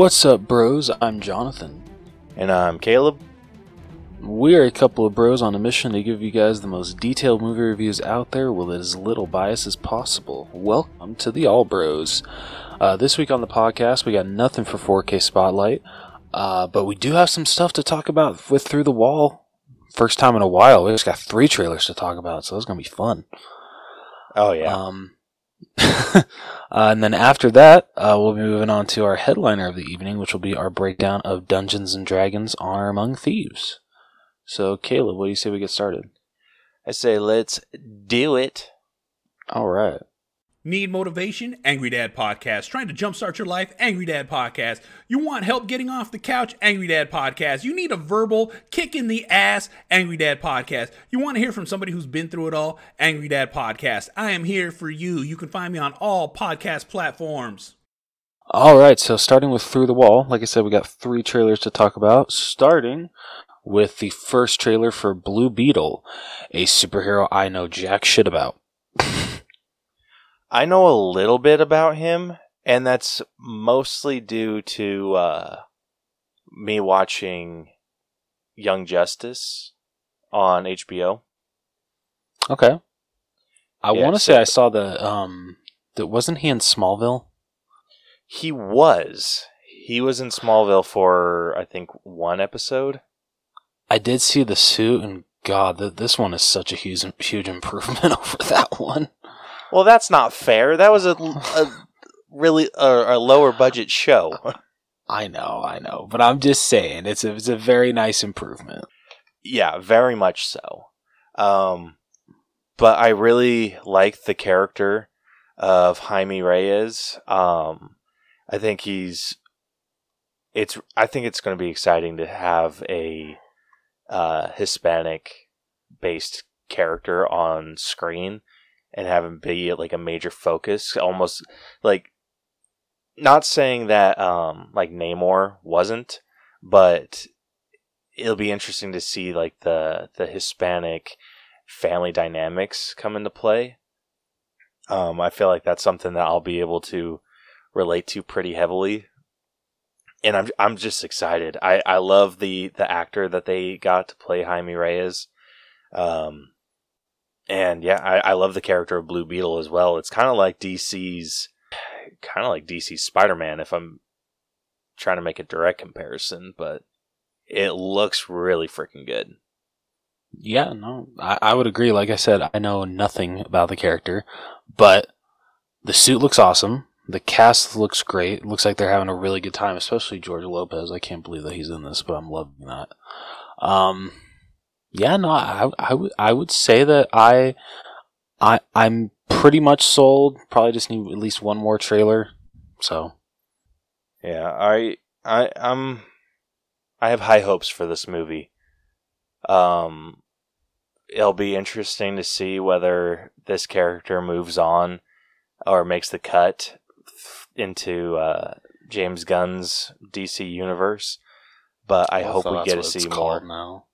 What's up, bros? I'm Jonathan. And I'm Caleb. We are a couple of bros on a mission to give you guys the most detailed movie reviews out there with as little bias as possible. Welcome to the All Bros. Uh, this week on the podcast, we got nothing for 4K Spotlight, uh, but we do have some stuff to talk about with Through the Wall. First time in a while, we just got three trailers to talk about, so it's gonna be fun. Oh yeah. Um, uh, and then after that, uh, we'll be moving on to our headliner of the evening, which will be our breakdown of Dungeons and Dragons: Honor Among Thieves. So, Caleb, what do you say we get started? I say let's do it. All right. Need motivation? Angry Dad Podcast. Trying to jumpstart your life? Angry Dad Podcast. You want help getting off the couch? Angry Dad Podcast. You need a verbal kick in the ass? Angry Dad Podcast. You want to hear from somebody who's been through it all? Angry Dad Podcast. I am here for you. You can find me on all podcast platforms. All right. So, starting with Through the Wall, like I said, we got three trailers to talk about. Starting with the first trailer for Blue Beetle, a superhero I know jack shit about. I know a little bit about him, and that's mostly due to uh, me watching Young Justice on HBO. Okay. I Yeah, want to so- say I saw the um. That wasn't he in Smallville? He was. He was in Smallville for I think one episode. I did see the suit, and God, th- this one is such a huge, huge improvement over that one. Well, that's not fair. That was a, a really a, a lower budget show. I know, I know, but I'm just saying it's a it's a very nice improvement. Yeah, very much so. Um, but I really like the character of Jaime Reyes. Um, I think he's. It's. I think it's going to be exciting to have a uh, Hispanic based character on screen and have him be like a major focus. Almost like not saying that um, like Namor wasn't, but it'll be interesting to see like the the Hispanic family dynamics come into play. Um, I feel like that's something that I'll be able to relate to pretty heavily, and I'm I'm just excited. I, I love the the actor that they got to play Jaime Reyes, um, and yeah, I, I love the character of Blue Beetle as well. It's kind of like DC's, kind of like DC's Spider Man. If I'm trying to make a direct comparison, but it looks really freaking good. Yeah, no, I, I would agree. Like I said, I know nothing about the character, but the suit looks awesome. The cast looks great. Looks like they're having a really good time, especially George Lopez. I can't believe that he's in this, but I'm loving that. Um, yeah, no, I, I would I would say that I I I'm pretty much sold. Probably just need at least one more trailer. So Yeah, I I I'm I have high hopes for this movie. Um it'll be interesting to see whether this character moves on or makes the cut into uh, James Gunn's DC universe. But I hope we get to see more. now.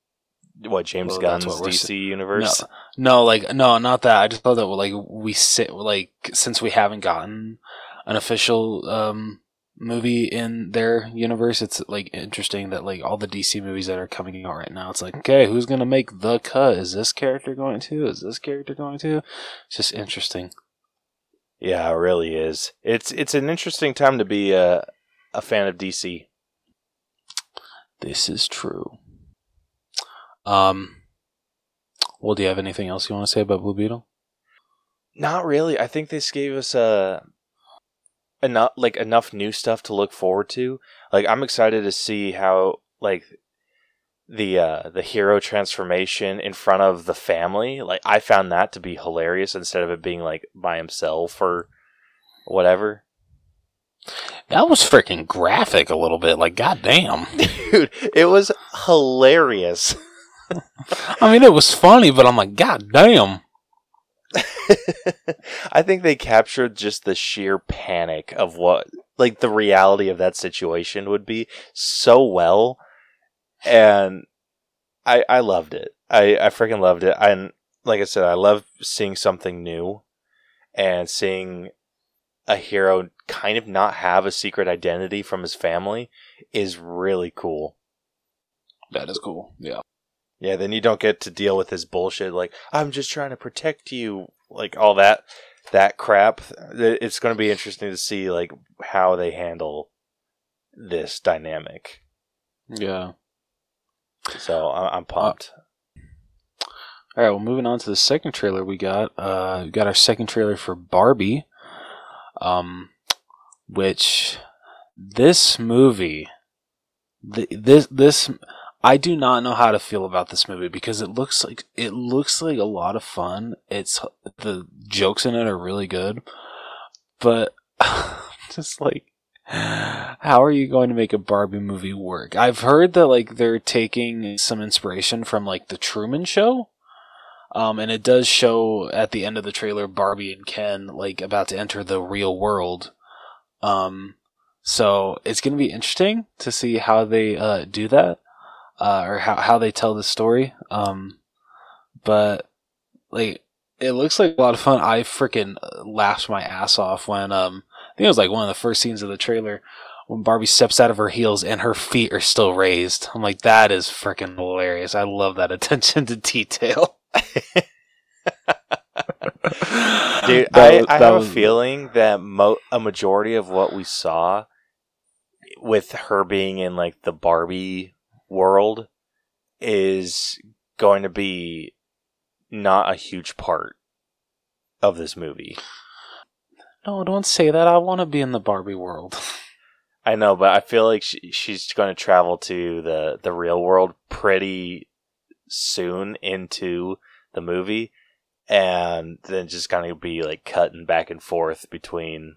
What James Well, Gunn's what DC sa- universe? No, like no, not that. I just thought that like we sit like since we haven't gotten an official um movie in their universe, it's like interesting that like all the DC movies that are coming out right now, it's like okay, who's gonna make the cut? Is this character going to? Is this character going to? It's just interesting. Yeah, it really is. It's it's an interesting time to be a a fan of DC. This is true. Um. Well, do you have anything else you want to say about Blue Beetle? Not really. I think this gave us a enough like enough new stuff to look forward to. Like I'm excited to see how like the uh the hero transformation in front of the family. Like I found that to be hilarious instead of it being like by himself or whatever. That was freaking graphic a little bit. Like, goddamn. Dude, it was hilarious. I mean, it was funny, but I'm like, God damn. I think they captured just the sheer panic of what, like, the reality of that situation would be so well, and I I loved it. I I freaking loved it. And like I said, I love seeing something new, and seeing a hero kind of not have a secret identity from his family is really cool. That is cool. Yeah. Yeah, then you don't get to deal with his bullshit like I'm just trying to protect you, like all that that crap. It's going to be interesting to see like how they handle this dynamic. Yeah. So I'm pumped. All right. Well, moving on to the second trailer we got. Uh, we got our second trailer for Barbie. Um, which this movie, th- this this I do not know how to feel about this movie because it looks like it looks like a lot of fun. It's the jokes in it are really good, but just like how are you going to make a Barbie movie work? I've heard that like they're taking some inspiration from like the Truman Show. Um, and it does show at the end of the trailer Barbie and Ken like about to enter the real world. Um, so it's gonna be interesting to see how they uh, do that, uh, or how how they tell the story. Um, but like it looks like a lot of fun. I freaking laughed my ass off when um, I think it was like one of the first scenes of the trailer when Barbie steps out of her heels and her feet are still raised. I'm like, that is freaking hilarious. I love that attention to detail. Dude, That I, I that have was- a feeling that mo- a majority of what we saw with her being in like the Barbie world is going to be not a huge part of this movie. No, don't say that. I want to be in the Barbie world. I know, but I feel like she, she's going to travel to the the real world pretty soon into the movie, and then just kind of be like cutting back and forth between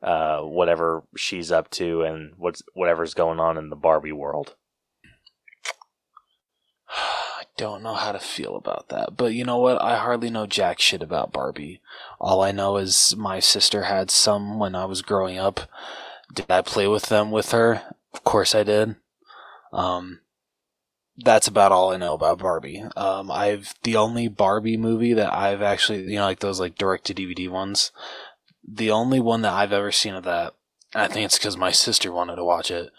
uh, whatever she's up to and what's whatever's going on in the Barbie world. Don't know how to feel about that. But you know what? I hardly know jack shit about Barbie. All I know is my sister had some when I was growing up. Did I play with them with her? Of course I did. Um, that's about all I know about Barbie. Um, I've the only Barbie movie that I've actually, you know, like those like direct to DVD ones. The only one that I've ever seen of that, I think it's because my sister wanted to watch it.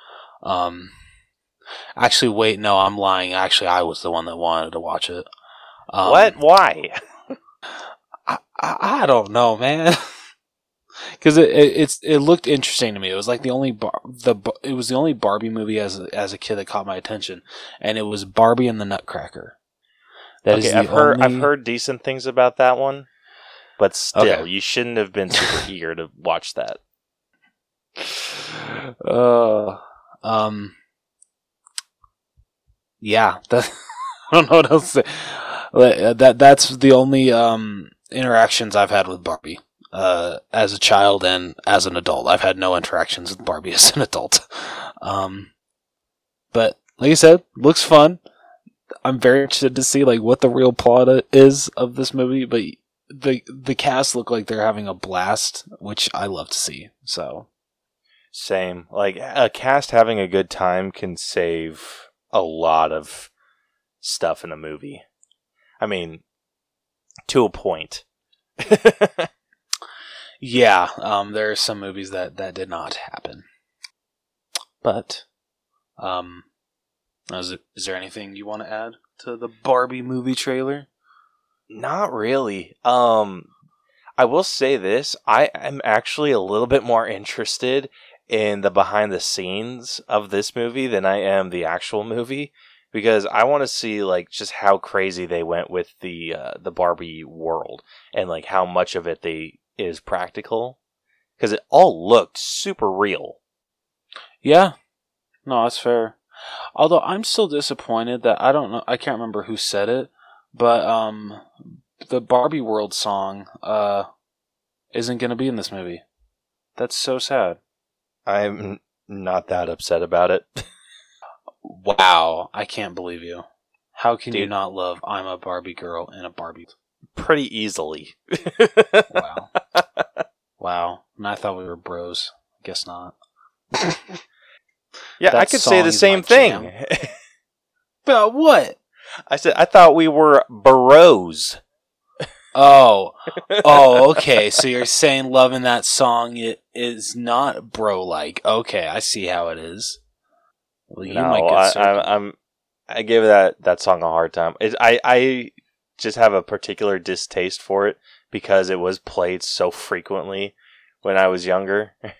Um, actually, wait, no, I'm lying. Actually, I was the one that wanted to watch it. Um, what? Why? I, I, I don't know, man. Because it, it it's it looked interesting to me. It was like the only bar, the it was the only Barbie movie as a, as a kid that caught my attention, and it was Barbie and the Nutcracker. That is okay, the I've heard only- I've heard decent things about that one, but still, Okay. you shouldn't have been super eager to watch that. Uh, um, yeah, that, I don't know what else to say. Uh, That that's the only um interactions I've had with Barbie. Uh, as a child and as an adult, I've had no interactions with Barbie as an adult. Um, but like I said, looks fun. I'm very interested to see like what the real plot is of this movie, but the the cast look like they're having a blast, which I love to see. So Same. Like a cast having a good time can save a lot of stuff in a movie. I mean, to a point. Yeah, um, there are some movies that that did not happen. But, um, is, it, is there anything you want to add to the Barbie movie trailer? Not really. Um, I will say this: I am actually a little bit more interested in the behind the scenes of this movie than I am the actual movie because I want to see like just how crazy they went with the uh, the Barbie world and like how much of it they is practical because it all looked super real. Yeah, no, that's fair. Although I'm still disappointed that I don't know, I can't remember who said it, but um, the Barbie World song uh isn't going to be in this movie. That's so sad. I'm not that upset about it. Wow, I can't believe you. How can you not love "I'm a Barbie Girl" in a Barbie? Pretty easily. Wow. wow. And I thought we were bros. Guess not. yeah, I could say the same thing. jam. But what? I said I thought we were bros. Oh, oh, okay. So you're saying loving that song it is not bro like. Okay, I see how it is. Well, you no, might get I, I, I'm. I give that that song a hard time. It, I I just have a particular distaste for it because it was played so frequently when I was younger.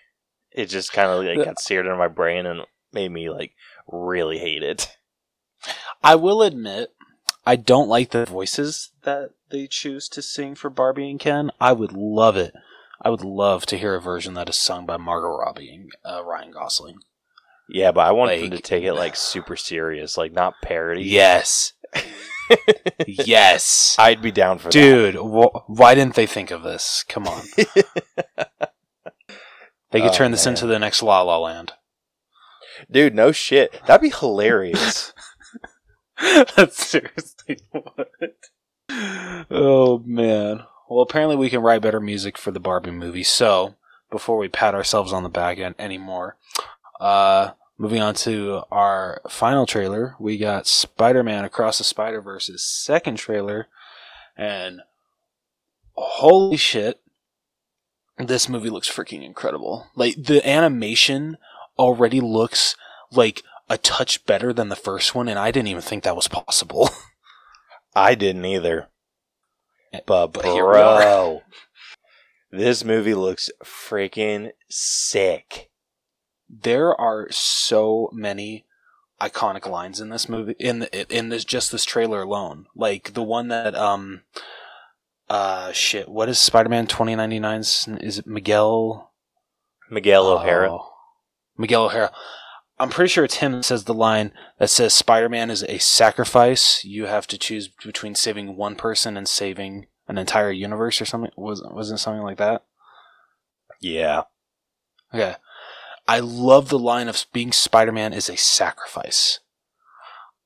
It just kind of like got seared into my brain and made me like really hate it. I will admit, I don't like the voices that they choose to sing for Barbie and Ken. I would love it. I would love to hear a version that is sung by Margot Robbie and uh, Ryan Gosling. Yeah, but I want them to take it like super serious, like not parody. Yes, yes, I'd be down for that. dude. Wh- why didn't they think of this? Come on, they could Oh, turn this man. into the next La La Land. Dude, no shit. That'd be hilarious. That's seriously what. Oh man. Well, apparently we can write better music for the Barbie movie. So before we pat ourselves on the back end anymore, uh, moving on to our final trailer, we got Spider-Man Across the Spider-Verse's second trailer, and holy shit, this movie looks freaking incredible. Like the animation already looks like a touch better than the first one, and I didn't even think that was possible. I didn't either. But, But are. bro, this movie looks freaking sick. there are so many iconic lines in this movie in the, in this just this trailer alone. Like the one that um uh shit, what is Spider-Man 2099's is it Miguel Miguel O'Hara. Oh. Miguel O'Hara. I'm pretty sure it's him that says the line that says Spider-Man is a sacrifice. You have to choose between saving one person and saving an entire universe or something. Was wasn't something like that? Yeah. Okay. I love the line of being Spider Man is a sacrifice.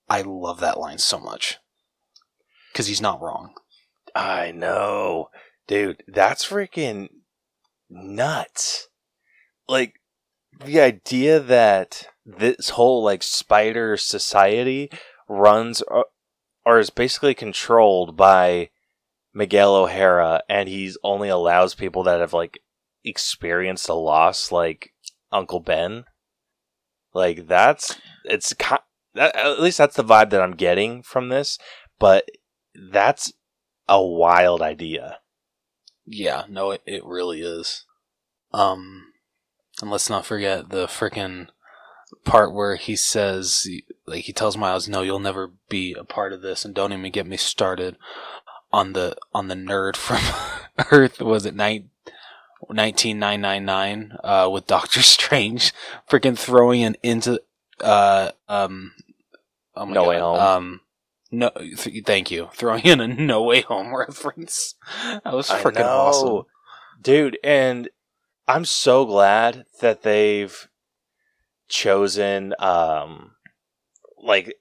I love that line so much. Because he's not wrong. I know. Dude, that's freaking nuts. Like, the idea that this whole, like, spider society runs or, or is basically controlled by Miguel O'Hara, and he's only allows people that have, like, experienced a loss, like Uncle Ben. Like, that's, it's, at least that's the vibe that I'm getting from this, but that's a wild idea. Yeah, no, it, it really is. Um, and let's not forget the frickin' part where he says, like, he tells Miles, no, you'll never be a part of this, and don't even get me started on the, on the nerd from Earth, was it nine, 19999, uh, with Doctor Strange, freaking throwing it into, uh, um, oh No God, Way Home. Um, no, th- thank you. Throwing in a No Way Home reference. That was freaking awesome. Dude, and I'm so glad that they've chosen um like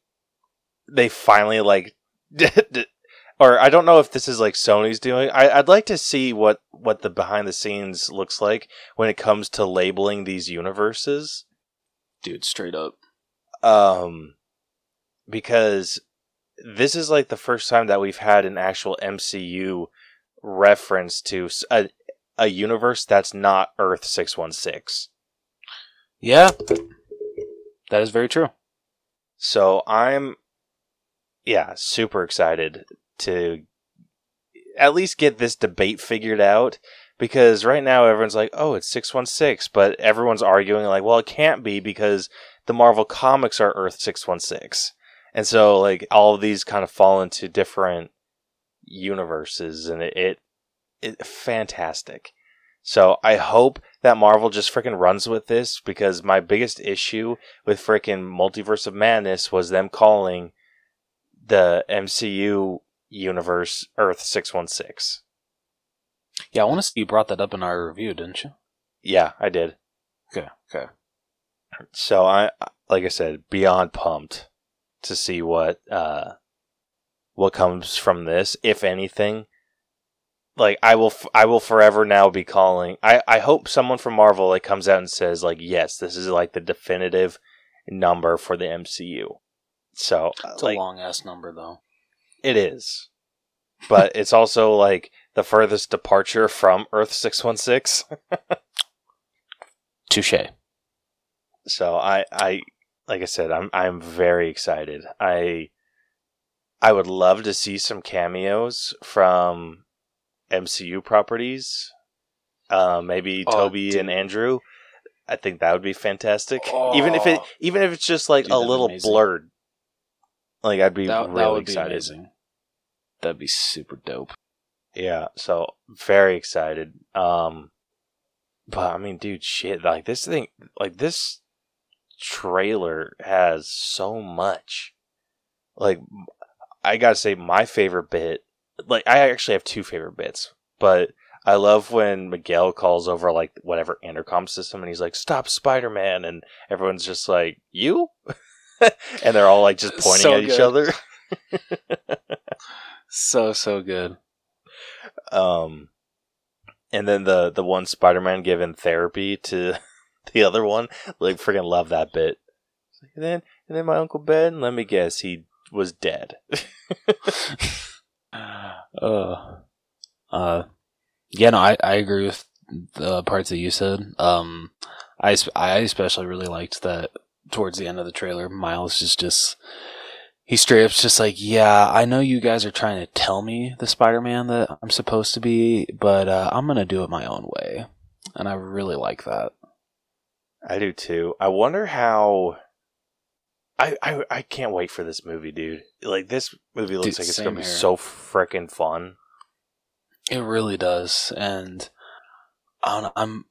they finally like or I don't know if this is like Sony's doing. I, I'd like to see what what the behind the scenes looks like when it comes to labeling these universes. Dude, straight up. Um because this is like the first time that we've had an actual MCU reference to a a universe that's not Earth 616. Yeah. That is very true. So I'm yeah, super excited to at least get this debate figured out because right now everyone's like, "Oh, it's 616," but everyone's arguing like, "Well, it can't be because the Marvel comics are Earth 616." And so like all of these kind of fall into different universes and it, it it fantastic. So I hope that Marvel just freaking runs with this because my biggest issue with freaking Multiverse of Madness was them calling the MCU universe Earth 616. Yeah, I want to see you brought that up in our review, didn't you? Yeah, I did. Okay, okay. So I like I said, beyond pumped to see what uh what comes from this, if anything. Like I will, f- I will forever now be calling. I, I hope someone from Marvel like comes out and says like, yes, this is like the definitive number for the MCU. So It's like, a long ass number, though. It is. But it's also like the furthest departure from Earth six one six. Touche. So I I like I said, I'm I'm very excited. I I would love to see some cameos from MCU properties. Uh, maybe Oh, Tobey dude. and Andrew. I think that would be fantastic. even if it Oh. even if it's just like Dude, a little amazing. blurred. Like I'd be That, really that excited. be. That'd be super dope. Yeah, so very excited. Um but I mean, dude, shit, like this thing like this trailer has so much. Like I got to say my favorite bit, like I actually have two favorite bits, but I love when Miguel calls over like whatever intercom system and he's like, "Stop Spider-Man." And everyone's just like, "You?" and they're all like just pointing So at each other. So so good. Um, and then the the one Spider-Man giving therapy to the other one, like freaking love that bit. And then and then my uncle Ben, let me guess, he was dead. Uh, uh, yeah, no, I, I agree with the parts that you said. Um, I, I especially really liked that towards the end of the trailer, Miles just, just, he straight up's just like, yeah, I know you guys are trying to tell me the Spider-Man that I'm supposed to be, but, uh, I'm gonna do it my own way. And I really like that. I do too. I wonder how. I, I I can't wait for this movie, dude. Like this movie looks Dude, like it's gonna be here. so freaking fun. It really does, and I don't, I'm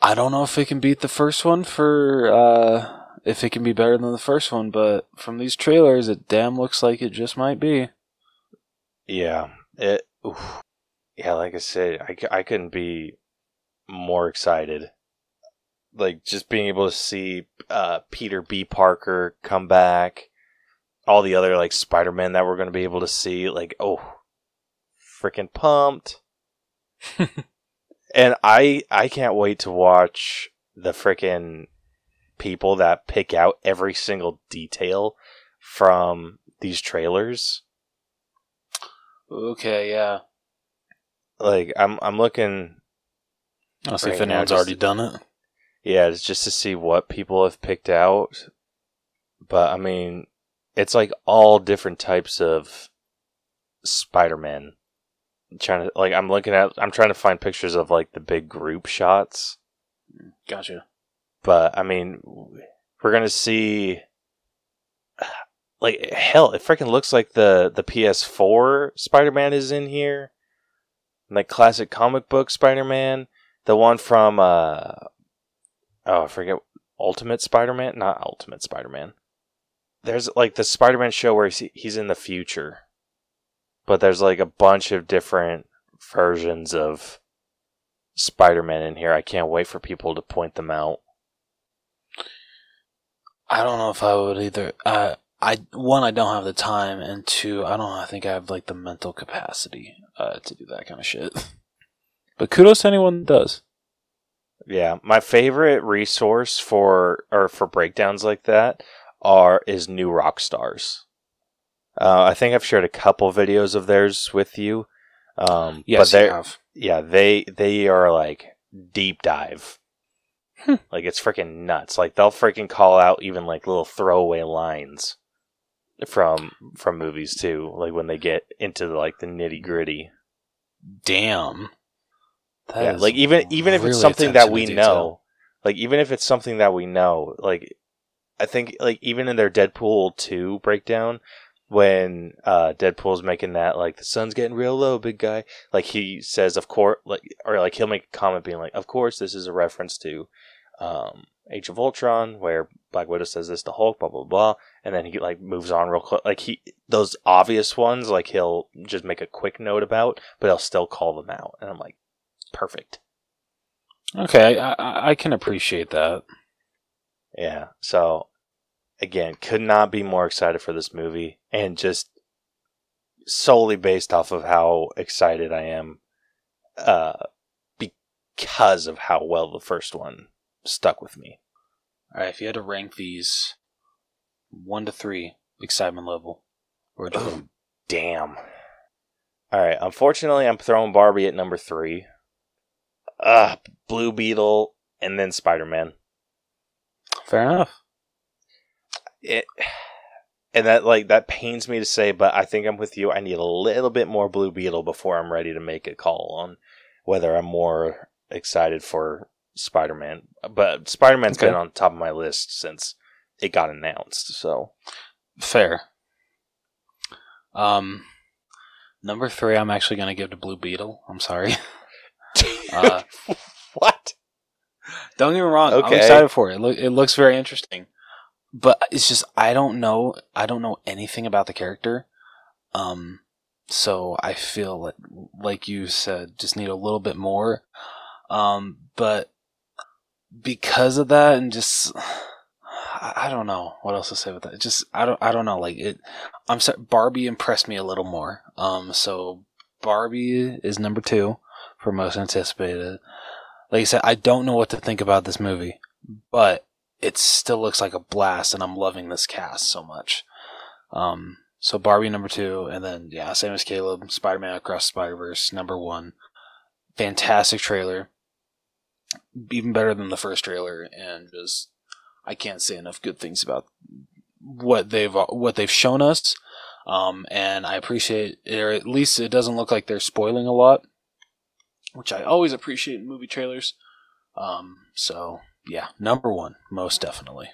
I don't know if it can beat the first one for uh if it can be better than the first one, but from these trailers, it damn looks like it just might be. Yeah, it. oof. Yeah, like I said, I I couldn't be more excited. Like just being able to see uh, Peter B. Parker come back, all the other like Spider Man that we're going to be able to see. Like, oh, freaking pumped! and I I can't wait to watch the freaking people that pick out every single detail from these trailers. Okay, yeah. like I'm I'm looking I'll see if Right now, anyone's just- already done it. Yeah, it's just to see what people have picked out. But I mean, it's like all different types of Spider-Man. Trying to like I'm looking at I'm trying to find pictures of like the big group shots. Gotcha. But I mean, we're going to see like hell, it freaking looks like the the PS4 Spider-Man is in here. Like classic comic book Spider-Man, the one from uh oh, I forget Ultimate Spider-Man, not Ultimate Spider-Man. There's like the Spider-Man show where he's, in the future. But there's like a bunch of different versions of Spider-Man in here. I can't wait for people to point them out. I don't know if I would either. Uh, I one, I don't have the time, and two, I don't. I think I have like the mental capacity uh, to do that kind of shit. But kudos to anyone that does. Yeah, my favorite resource for or for breakdowns like that are is New Rockstars. Uh, I think I've shared a couple videos of theirs with you. Um, Yes, but you have. yeah they they are like deep dive. Hmm. Like it's freaking nuts. Like they'll freaking call out even like little throwaway lines from from movies too. Like when they get into like the nitty gritty. Damn. That yeah, like even even if it's something that we detail. know, like even if it's something that we know, like I think like even in their Deadpool two breakdown, when uh Deadpool's making that like the sun's getting real low, big guy, like he says, of course, like or like he'll make a comment being like, of course, this is a reference to um Age of Ultron, where Black Widow says this to Hulk, blah blah blah, and then he like moves on real quick. Like he those obvious ones, like he'll just make a quick note about, but he'll still call them out, and I'm like, perfect. Okay, I, I, I can appreciate that. Yeah. So again, could not be more excited for this movie and just solely based off of how excited I am uh because of how well the first one stuck with me. All right, if you had to rank these one to three excitement level, where'd you put? Damn. All right. Unfortunately, I'm throwing Barbie at number three. Uh, Blue Beetle, and then Spider Man. Fair enough. It, and that like that pains me to say, but I think I'm with you. I need a little bit more Blue Beetle before I'm ready to make a call on whether I'm more excited for Spider Man. But Spider Man's Okay. been on top of my list since it got announced. So Fair. Um, number three, I'm actually going to give to Blue Beetle. I'm sorry. Uh, what? Don't get me wrong. I'm Okay. excited for it. It, look, it looks very interesting, but it's just I don't know. I don't know anything about the character. Um, so I feel like, like you said, just need a little bit more. Um, but because of that, and just I, I don't know what else to say with that. Just I don't I don't know. Like it, I'm sorry. Barbie impressed me a little more. Um, so Barbie is number two for most anticipated like I said, I don't know what to think about this movie, but it still looks like a blast, and I'm loving this cast so much. Um, so Barbie number two, and then yeah, same as Caleb, Spider-Man Across Spider Verse number one. Fantastic trailer, even better than the first trailer, and just I can't say enough good things about what they've what they've shown us. Um, and I appreciate, or at least it doesn't look like they're spoiling a lot which I always appreciate in movie trailers. Um, so yeah, number one, most definitely.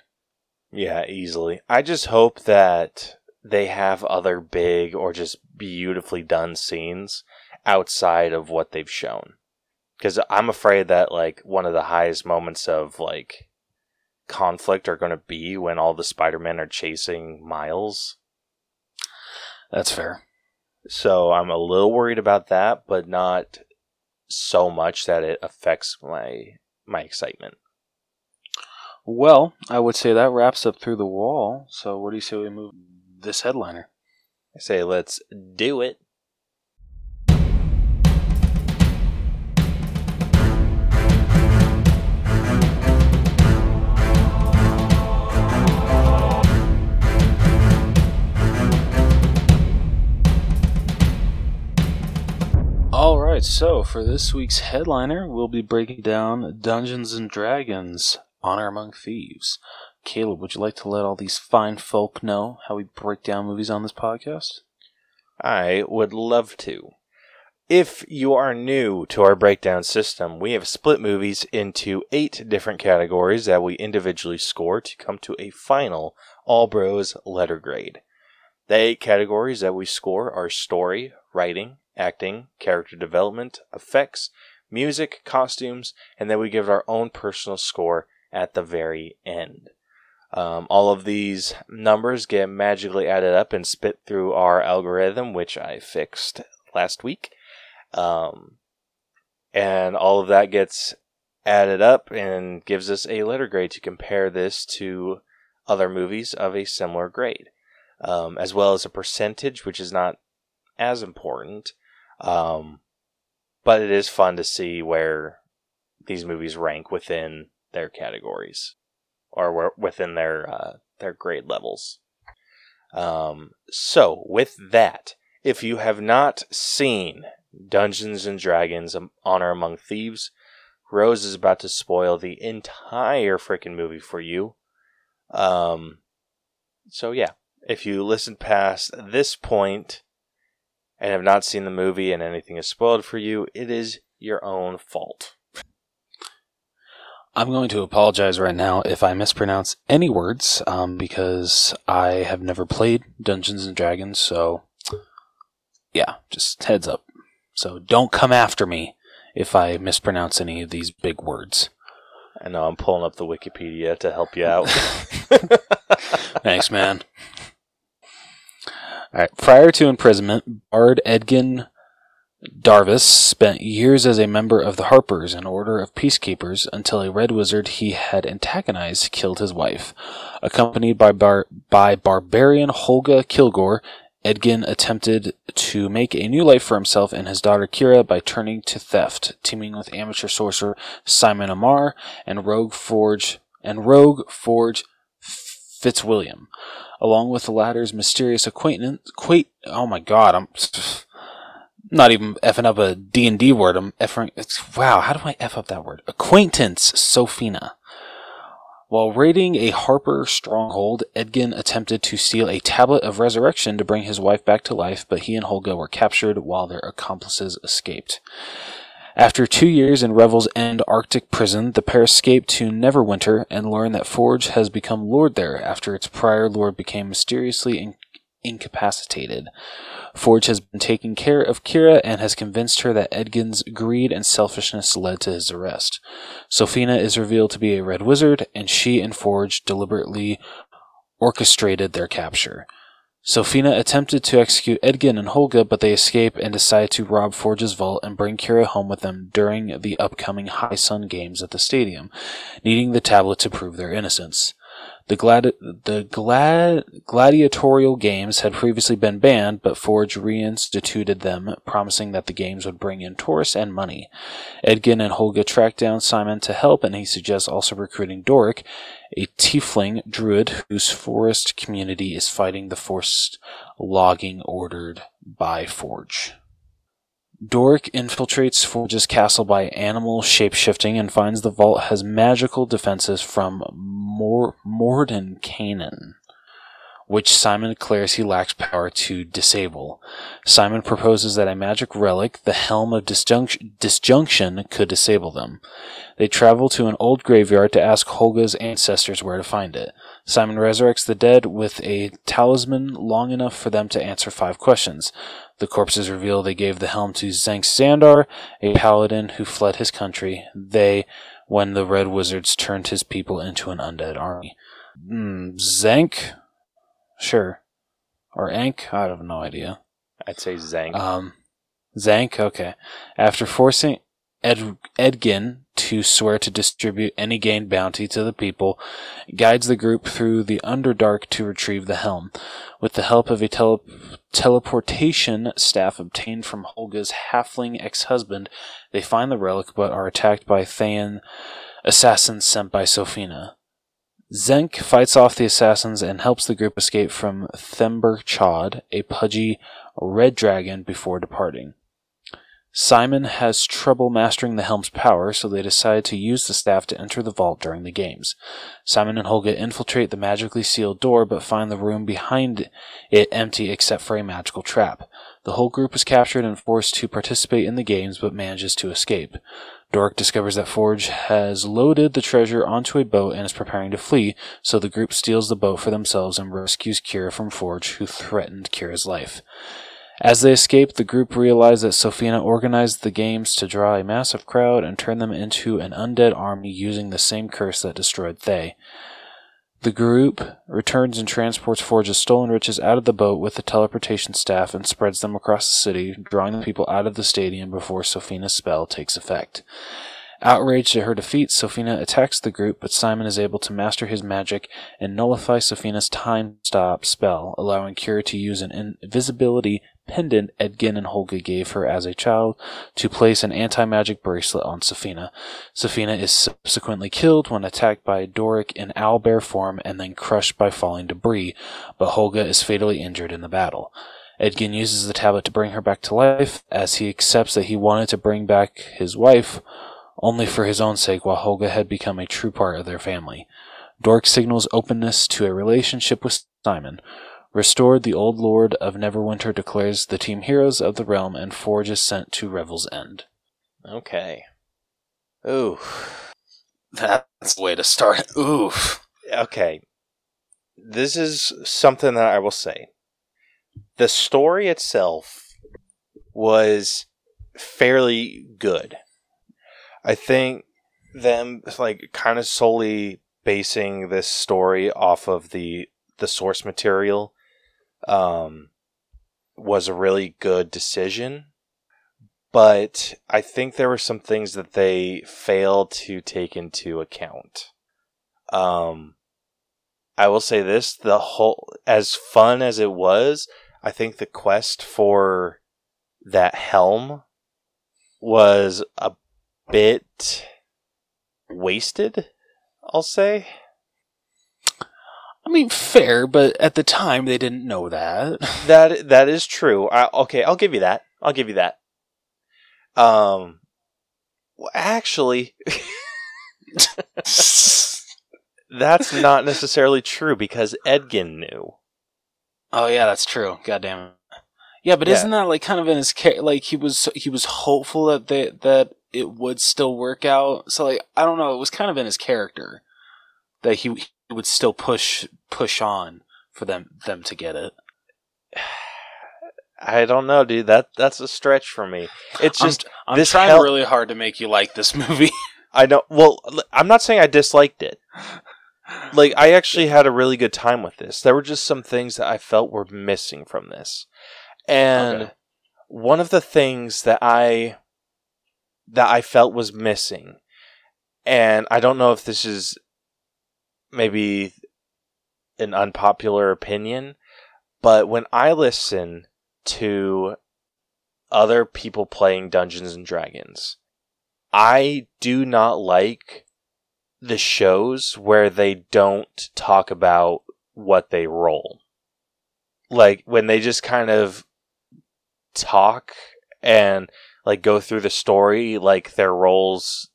Yeah, easily. I just hope that they have other big or just beautifully done scenes outside of what they've shown. Because I'm afraid that, like, one of the highest moments of, like, conflict are going to be when all the Spider Men are chasing Miles. That's fair. So I'm a little worried about that, but not so much that it affects my my excitement. Well, I would say that wraps up through the wall. So what do you say we move this headliner? I say let's do it. So for this week's headliner, we'll be breaking down Dungeons and Dragons: Honor Among Thieves. Caleb, would you like to let all these fine folk know how we break down movies on this podcast? I would love to. If you are new to our breakdown system, we have split movies into eight different categories that we individually score to come to a final All Bros letter grade. The eight categories that we score are story, writing, acting, character development, effects, music, costumes, and then we give our own personal score at the very end. Um, all of these numbers get magically added up and spit through our algorithm, which I fixed last week. Um, and all of that gets added up and gives us a letter grade to compare this to other movies of a similar grade, um, as well as a percentage, which is not as important. Um, but it is fun to see where these movies rank within their categories or where, within their uh, their grade levels. Um, so, with that, if you have not seen Dungeons and Dragons: um, Honor Among Thieves, Rose is about to spoil the entire freaking movie for you. Um, so yeah, if you listen past this point and have not seen the movie and anything is spoiled for you, it is your own fault. I'm going to apologize right now if I mispronounce any words, um, because I have never played Dungeons and Dragons. So, yeah, just heads up. So don't come after me if I mispronounce any of these big words. I know I'm pulling up the Wikipedia to help you out. Thanks, man. All right. Prior to imprisonment, Bard Edgin Darvis spent years as a member of the Harpers, an order of peacekeepers, until a red wizard he had antagonized killed his wife. Accompanied by bar- by barbarian Holga Kilgore, Edgin attempted to make a new life for himself and his daughter Kira by turning to theft, teaming with amateur sorcerer Simon Aumar and rogue forge and rogue forge Fitzwilliam, along with the latter's mysterious acquaintance. Quait, oh my God, I'm not even effing up a D&D word. I'm effing, wow, how do I F up that word? Acquaintance, Sofina. While raiding a Harper stronghold, Edgin attempted to steal a tablet of resurrection to bring his wife back to life, but he and Holga were captured while their accomplices escaped. After two years in Revel's End Arctic prison, the pair escape to Neverwinter and learn that Forge has become lord there after its prior lord became mysteriously in- incapacitated. Forge has been taking care of Kira and has convinced her that Edgin's greed and selfishness led to his arrest. Sofina is revealed to be a red wizard, and she and Forge deliberately orchestrated their capture. Sofina attempted to execute Edgin and Holga, but they escape and decide to rob Forge's vault and bring Kira home with them during the upcoming High Sun Games at the stadium, needing the tablet to prove their innocence. The, the glad- gladiatorial games had previously been banned, but Forge reinstituted them, promising that the games would bring in tourists and money. Edgin and Holga track down Simon to help, and he suggests also recruiting Doric, a tiefling druid whose forest community is fighting the forced logging ordered by Forge. Doric infiltrates Forge's castle by animal shapeshifting and finds the vault has magical defenses from Mor- Mordenkainen, which Simon declares he lacks power to disable. Simon proposes that a magic relic, the Helm of Disjunc- Disjunction, could disable them. They travel to an old graveyard to ask Holga's ancestors where to find it. Simon resurrects the dead with a talisman long enough for them to answer five questions. The corpses reveal they gave the helm to Zank Xandar, a paladin who fled his country. They, when the Red Wizards turned his people into an undead army. Mm, Zank? Sure. Or Ank? I have no idea. I'd say Zank. Um, Zank, okay. After forcing Ed- Edgin to swear to distribute any gained bounty to the people, guides the group through the Underdark to retrieve the helm. With the help of a tele- teleportation staff obtained from Holga's halfling ex-husband, they find the relic but are attacked by Thayan assassins sent by Sofina. Xenk fights off the assassins and helps the group escape from Themberchaud, a pudgy red dragon, before departing. Simon has trouble mastering the helm's power, so they decide to use the staff to enter the vault during the games. Simon and Holga infiltrate the magically sealed door, but find the room behind it empty except for a magical trap. The whole group is captured and forced to participate in the games, but manages to escape. Dork discovers that Forge has loaded the treasure onto a boat and is preparing to flee, so the group steals the boat for themselves and rescues Kira from Forge, who threatened Kira's life. As they escape, the group realize that Sofina organized the games to draw a massive crowd and turn them into an undead army using the same curse that destroyed Thay. The group returns and transports Forge's stolen riches out of the boat with the teleportation staff and spreads them across the city, drawing the people out of the stadium before Sofina's spell takes effect. Outraged at her defeat, Sofina attacks the group, but Simon is able to master his magic and nullify Sofina's time stop spell, allowing Kira to use an invisibility pendant Edgin and Holga gave her as a child to place an anti-magic bracelet on Sofina. Sofina is subsequently killed when attacked by Doric in owlbear form and then crushed by falling debris, but Holga is fatally injured in the battle. Edgin uses the tablet to bring her back to life, as he accepts that he wanted to bring back his wife only for his own sake while Holga had become a true part of their family. Dork signals openness to a relationship with Simon. Restored, the old lord of Neverwinter declares the team heroes of the realm and Forge is sent to Revel's End. Okay. Ooh. That's the way to start. Oof. Okay. This is something that I will say. The story itself was fairly good. I think them like kind of solely basing this story off of the the source material um was a really good decision but I think there were some things that they failed to take into account. Um, I will say this: the whole, as fun as it was, I think the quest for that helm was a bit wasted. I'll say. I mean, fair, but at the time they didn't know that. That that is true. I, okay, I'll give you that. I'll give you that. Um, well, actually, that's not necessarily true because Edgin knew. Oh yeah, that's true. God damn it. Yeah, but Yeah. isn't that like kind of in his ca- like he was he was hopeful that they that it would still work out. So like I don't know, it was kind of in his character that he, he would still push push on for them them to get it. I don't know, dude. That that's a stretch for me. It's just I'm, I'm this trying hel- really hard to make you like this movie. I know. Well, I'm not saying I disliked it. Like I actually had a really good time with this. There were just some things that I felt were missing from this. And Okay. one of the things that I that I felt was missing and I don't know if this is maybe an unpopular opinion, but when I listen to other people playing Dungeons and Dragons, I do not like the shows where they don't talk about what they roll. Like when they just kind of talk and like go through the story like their roles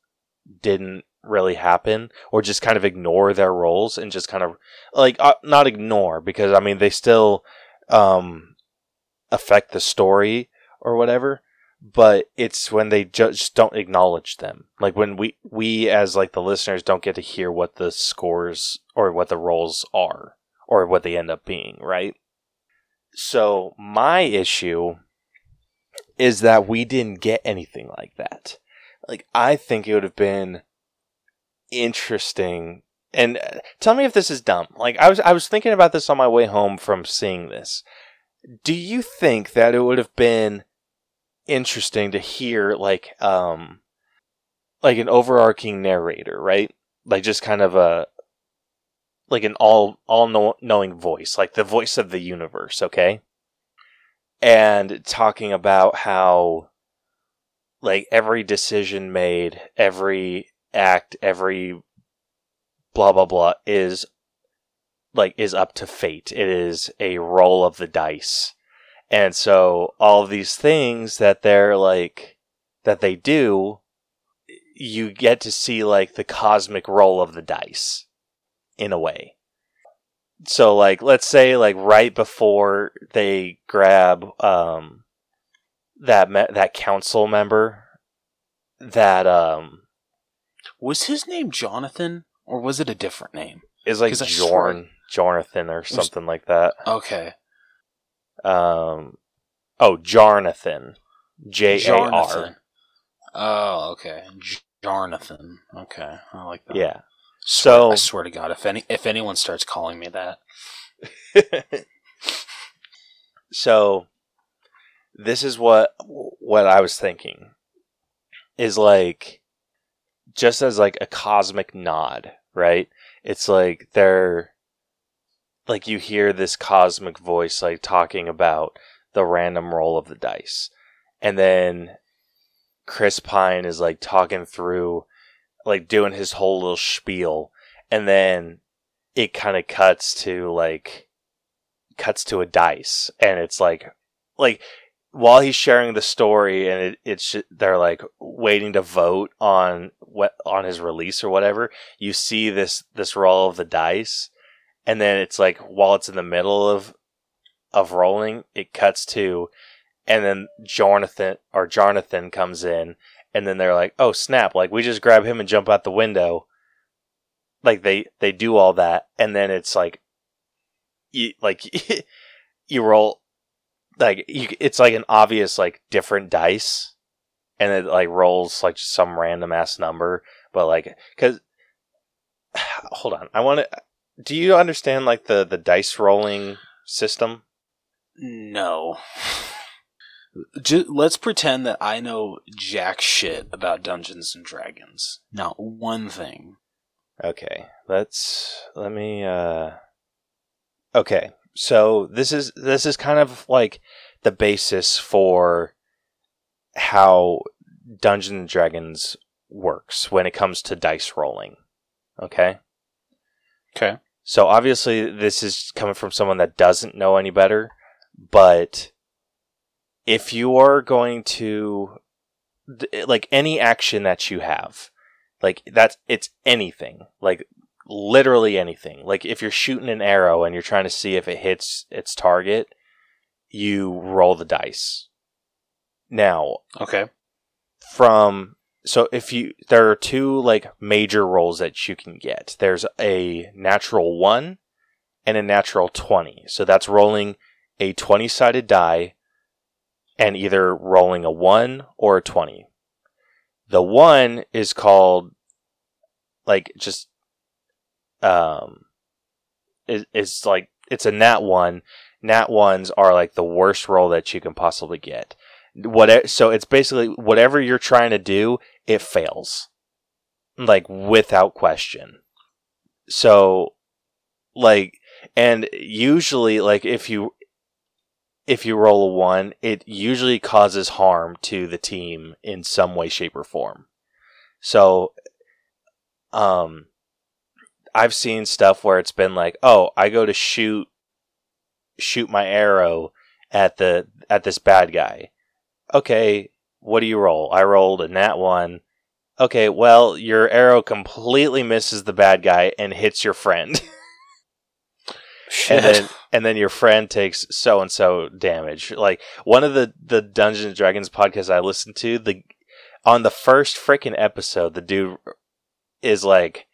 didn't really happen or just kind of ignore their roles and just kind of like uh, not ignore because I mean they still um affect the story or whatever but it's when they just don't acknowledge them. Like when we we as like the listeners don't get to hear what the scores or what the roles are or what they end up being right? So my issue is that we didn't get anything like that. Like i think it would have been interesting. And uh, tell me if this is dumb. Like i was i was thinking about this on my way home from seeing this. Do you think that it would have been interesting to hear like um like an overarching narrator right? Like just kind of a like an all all know- knowing voice like the voice of the universe okay and talking about how like every decision made every act every blah blah blah is like is up to fate. It is a roll of the dice. And so all of these things that they're like that they do you get to see like the cosmic roll of the dice in a way so like let's say like right before they grab um that me- that council member that um was his name Jonathan or was it a different name? is like Jorn Jonathan or something like that Okay. um oh Jarnathan J A R Oh, okay. Jonathan. Okay, I like that. yeah So- I swear to God, if any if anyone starts calling me that, so this is what what I was thinking is like just as like a cosmic nod, right? It's like they're like you hear this cosmic voice like talking about the random roll of the dice. And then Chris Pine is like talking through like doing his whole little spiel and then it kind of cuts to like cuts to a dice and it's like like while he's sharing the story and it, it's they're like waiting to vote on what on his release or whatever you see this this roll of the dice and then it's like while it's in the middle of of rolling it cuts to and then Jonathan or Jonathan comes in and then they're like oh snap like we just grab him and jump out the window like they they do all that and then it's like you like you roll like you, it's like an obvious like different dice and it like rolls like just some random ass number but like because hold on i want to do you understand like the the dice rolling system no. Let's pretend that I know jack shit about Dungeons and Dragons. Not one thing. okay let's let me uh okay so this is this is kind of like the basis for how Dungeons and Dragons works when it comes to dice rolling okay Okay. So obviously, this is coming from someone that doesn't know any better. But if you are going to like any action that you have, like that's it's anything, like literally anything. Like if you're shooting an arrow and you're trying to see if it hits its target, you roll the dice. Now, Okay. from so if you there are two like major rolls that you can get. There's a natural 1 and a natural 20. So that's rolling a 20-sided die and either rolling a 1 or a 20. The 1 is called like just um is is like it's a nat 1. Nat 1s are like the worst roll that you can possibly get what so it's basically whatever you're trying to do it fails like without question so like and usually like if you if you roll a 1 it usually causes harm to the team in some way shape or form so um i've seen stuff where it's been like oh i go to shoot shoot my arrow at the at this bad guy okay, what do you roll? I rolled a nat one. Okay, well, your arrow completely misses the bad guy and hits your friend. Shit. and then and then your friend takes so and so damage. Like one of the the Dungeons and Dragons podcasts I listened to, the on the first freaking episode, the dude is like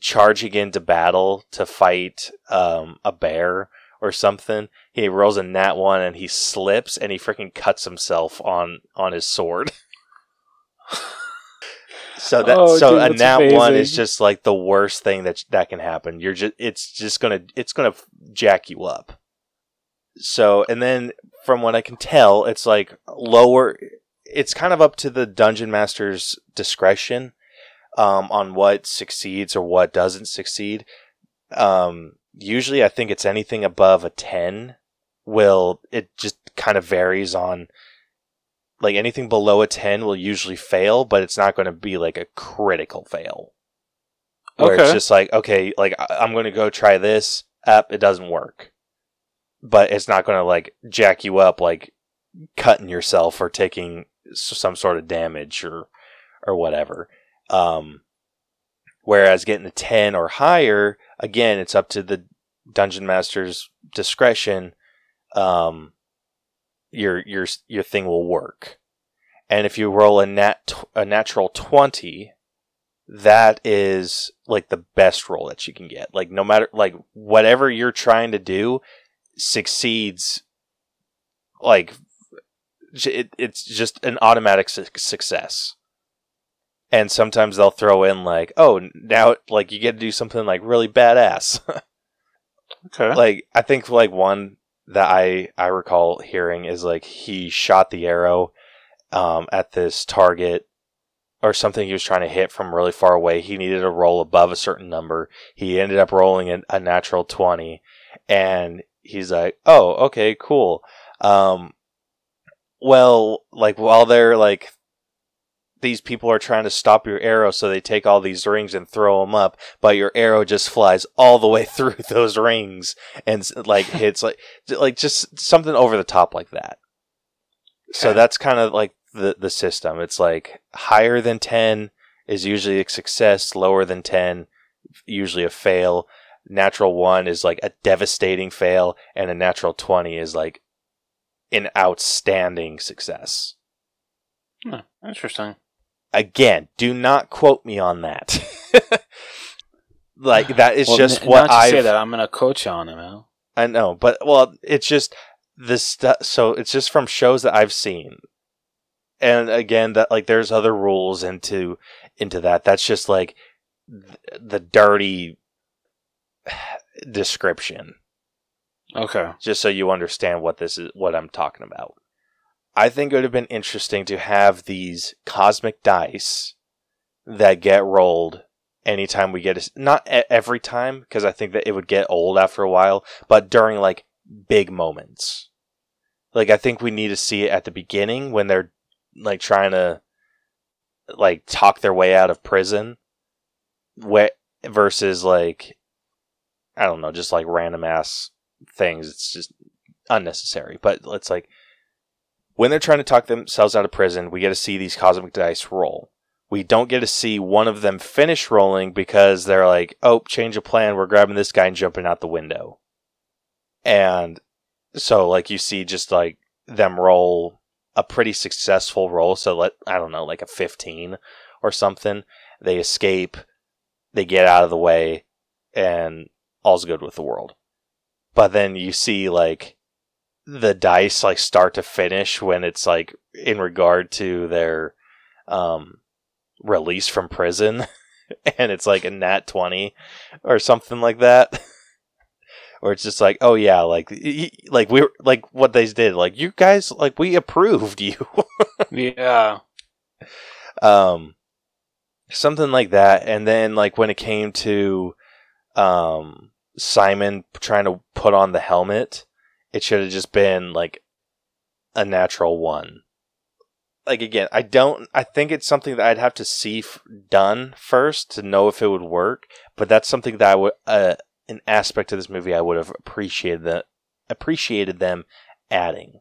charging into battle to fight um, a bear or something. He rolls a nat one and he slips and he freaking cuts himself on on his sword. so that Oh, so dude, a nat one is just like the worst thing that that can happen. You're just it's just gonna it's gonna jack you up. So and then from what I can tell, it's like lower. It's kind of up to the dungeon master's discretion um, on what succeeds or what doesn't succeed. Um, usually, I think it's anything above a ten. Will it just kind of varies on like anything below a ten will usually fail, but it's not going to be like a critical fail. Where it's just like okay, like I'm going to go try this app, it doesn't work, but it's not going to like jack you up like cutting yourself or taking some sort of damage or or whatever. Um, whereas getting a ten or higher, again, it's up to the dungeon master's discretion. Um, your your your thing will work, and if you roll a nat a natural twenty, that is like the best roll that you can get. Like no matter like whatever you're trying to do succeeds. Like it, it's just an automatic su- success. And sometimes they'll throw in like, oh, now like you get to do something like really badass. okay. like I think like one that I I recall hearing is like he shot the arrow um, at this target or something he was trying to hit from really far away. He needed to roll above a certain number. He ended up rolling a, a natural twenty, and he's like, "Oh, okay, cool." Um, well, like while they're like. These people are trying to stop your arrow, so they take all these rings and throw them up. But your arrow just flies all the way through those rings and like hits like like just something over the top like that. So that's kind of like the the system. It's like higher than 10 is usually a success, lower than 10 usually a fail. Natural 1 is like a devastating fail and a natural 20 is like an outstanding success. Hmm, interesting. Again, do not quote me on that. like that is Well, just n- what I say that I'm gonna coach on it, man. I know, but well, it's just this stuff. So it's just from shows that I've seen, and again, that like there's other rules into into that. That's just like th- the dirty description, Okay. just so you understand what this is, what I'm talking about. I think it would have been interesting to have these cosmic dice that get rolled anytime we get a, not every time because I think that it would get old after a while, but during like big moments. Like I think we need to see it at the beginning when they're like trying to like talk their way out of prison, where versus like I don't know, just like random ass things. It's just unnecessary. But it's like when they're trying to talk themselves out of prison, we get to see these cosmic dice roll. We don't get to see one of them finish rolling because they're like, "Oh, change of plan. We're grabbing this guy and jumping out the window." And so, like, you see just like them roll a pretty successful roll. So, let I don't know, like a fifteen or something. They escape. They get out of the way, and all's good with the world. But then you see like the dice like start to finish when it's like in regard to their um release from prison and it's like a nat 20 or something like that. Or it's just like oh yeah like like we like what they did like you guys like we approved you. Yeah. Um something like that. And then like when it came to um simon trying to put on the helmet it should have just been like a natural one. Like again, I don't. I think it's something that I'd have to see f- done first to know if it would work. But that's something that I would, uh, an aspect of this movie I would have appreciated that appreciated them adding.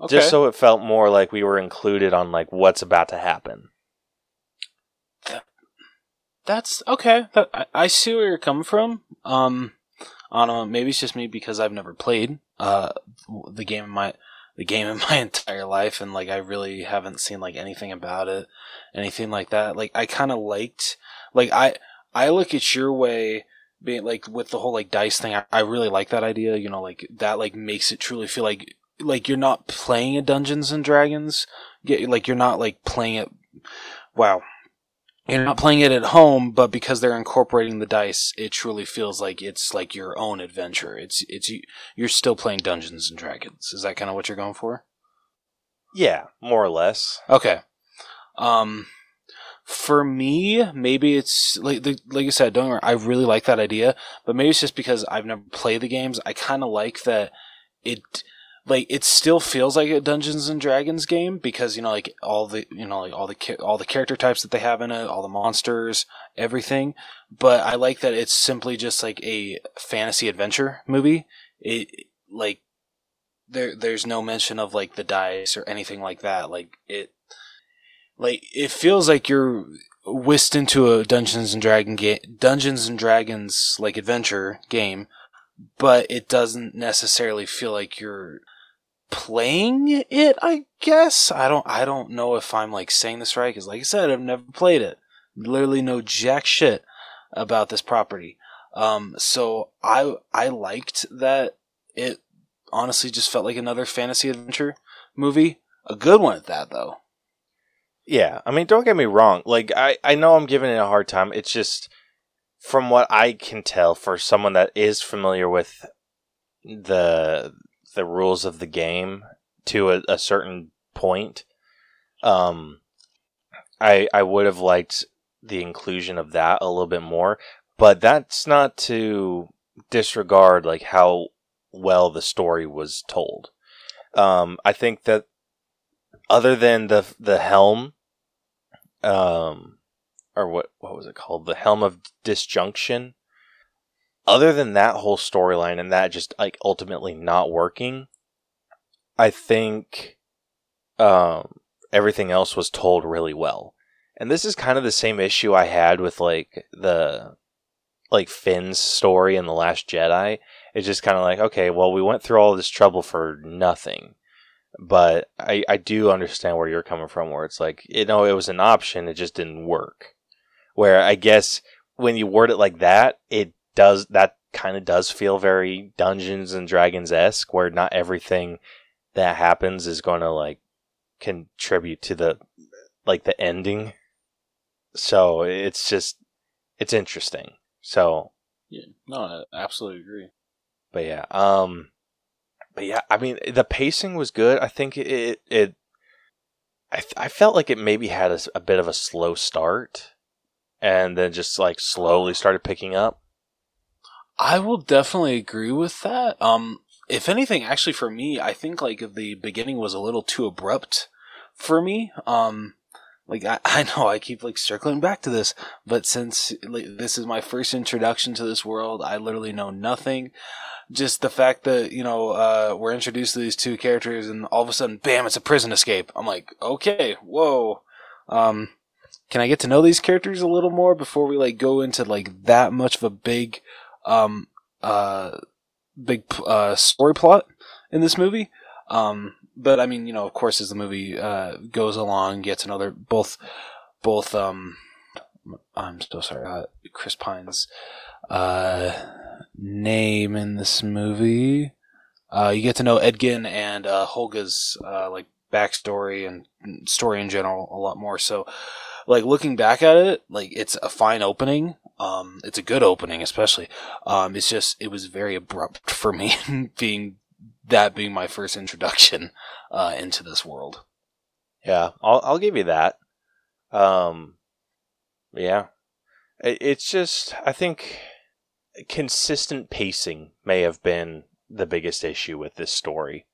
Okay. Just so it felt more like we were included on like what's about to happen. That's okay. I, I see where you're coming from. Um, I don't know. Maybe it's just me because I've never played uh the game in my the game in my entire life, and like I really haven't seen like anything about it, anything like that. Like I kind of liked like I I look at your way being like with the whole like dice thing. I, I really like that idea. You know, like that like makes it truly feel like like you're not playing a Dungeons and Dragons. Get like you're not like playing it. Wow, you're not playing it at home, but because they're incorporating the dice, it truly feels like it's like your own adventure. It's it's you're still playing Dungeons and Dragons. Is that kind of what you're going for? Yeah, more or less. Okay. Um, for me, maybe it's like like I said, don't worry, I really like that idea, but maybe it's just because I've never played the games. I kind of like that it like it still feels like a Dungeons and Dragons game because you know like all the you know like all the all the character types that they have in it, all the monsters, everything. But I like that it's simply just like a fantasy adventure movie. It like there there's no mention of like the dice or anything like that. Like it like it feels like you're whisked into a Dungeons and Dragon game, Dungeons and Dragons like adventure game, but it doesn't necessarily feel like you're playing it, I guess. I don't I don't know if I'm like saying this right cuz like I said I've never played it. Literally know jack shit about this property. Um so I I liked that it honestly just felt like another fantasy adventure movie. A good one at that though. Yeah, I mean don't get me wrong. Like I I know I'm giving it a hard time. It's just from what I can tell for someone that is familiar with the the rules of the game to a, a certain point. Um, I I would have liked the inclusion of that a little bit more, but that's not to disregard like how well the story was told. Um, I think that other than the the helm, um, or what what was it called? The helm of disjunction other than that whole storyline and that just like ultimately not working, I think um, everything else was told really well. And this is kind of the same issue I had with like the like Finn's story in The Last Jedi. It's just kind of like, okay, well, we went through all this trouble for nothing. But I, I do understand where you're coming from, where it's like, you know, it was an option, it just didn't work. Where I guess when you word it like that, it does that kind of does feel very Dungeons and Dragons esque, where not everything that happens is going to like contribute to the like the ending. So it's just it's interesting. So yeah, no, I absolutely agree. But yeah, um, but yeah, I mean the pacing was good. I think it it. I, I felt like it maybe had a, a bit of a slow start and then just like slowly started picking up. I will definitely agree with that. Um, if anything, actually, for me, I think like the beginning was a little too abrupt for me. Um, like I, I know I keep like circling back to this, but since like, this is my first introduction to this world, I literally know nothing. just the fact that you know uh, we're introduced to these two characters, and all of a sudden, bam! It's a prison escape. I'm like, okay, whoa. Um, can I get to know these characters a little more before we like go into like that much of a big, um, uh, big uh, story plot in this movie? Um, but I mean, you know, of course, as the movie uh, goes along, gets another both, both. Um, I'm so sorry, uh, Chris Pine's uh, name in this movie. Uh, you get to know Edgin and uh, Holga's uh, like backstory and story in general a lot more. So, like looking back at it, like it's a fine opening. Um, it's a good opening, especially. Um, it's just it was very abrupt for me being that being my first introduction uh, into this world. Yeah, I'll I'll give you that. Um, yeah, it, it's just I think consistent pacing may have been the biggest issue with this story.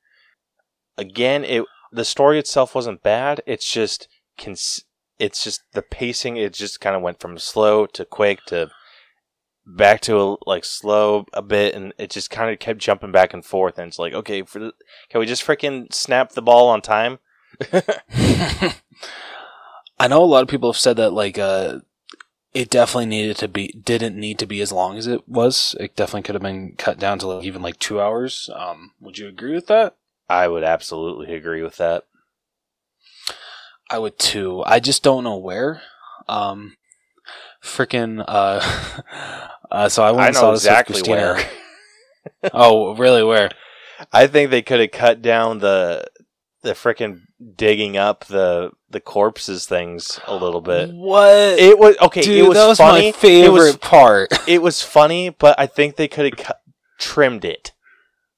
Again, it the story itself wasn't bad. It's just cons- it's just the pacing. It just kind of went from slow to quick to back to a, like slow a bit, and it just kind of kept jumping back and forth. And it's like, okay, for can we just freaking snap the ball on time? I know a lot of people have said that like uh, it definitely needed to be didn't need to be as long as it was. It definitely could have been cut down to like even like two hours. Um, would you agree with that? I would absolutely agree with that. I would too. I just don't know where. Um, freaking. Uh, uh, so I went I know exactly where. oh, really? Where? I think they could have cut down the the freaking digging up the the corpses things a little bit. What? It was okay. Dude, it was that was funny. my favorite It was part. it was funny, but I think they could have cu- trimmed it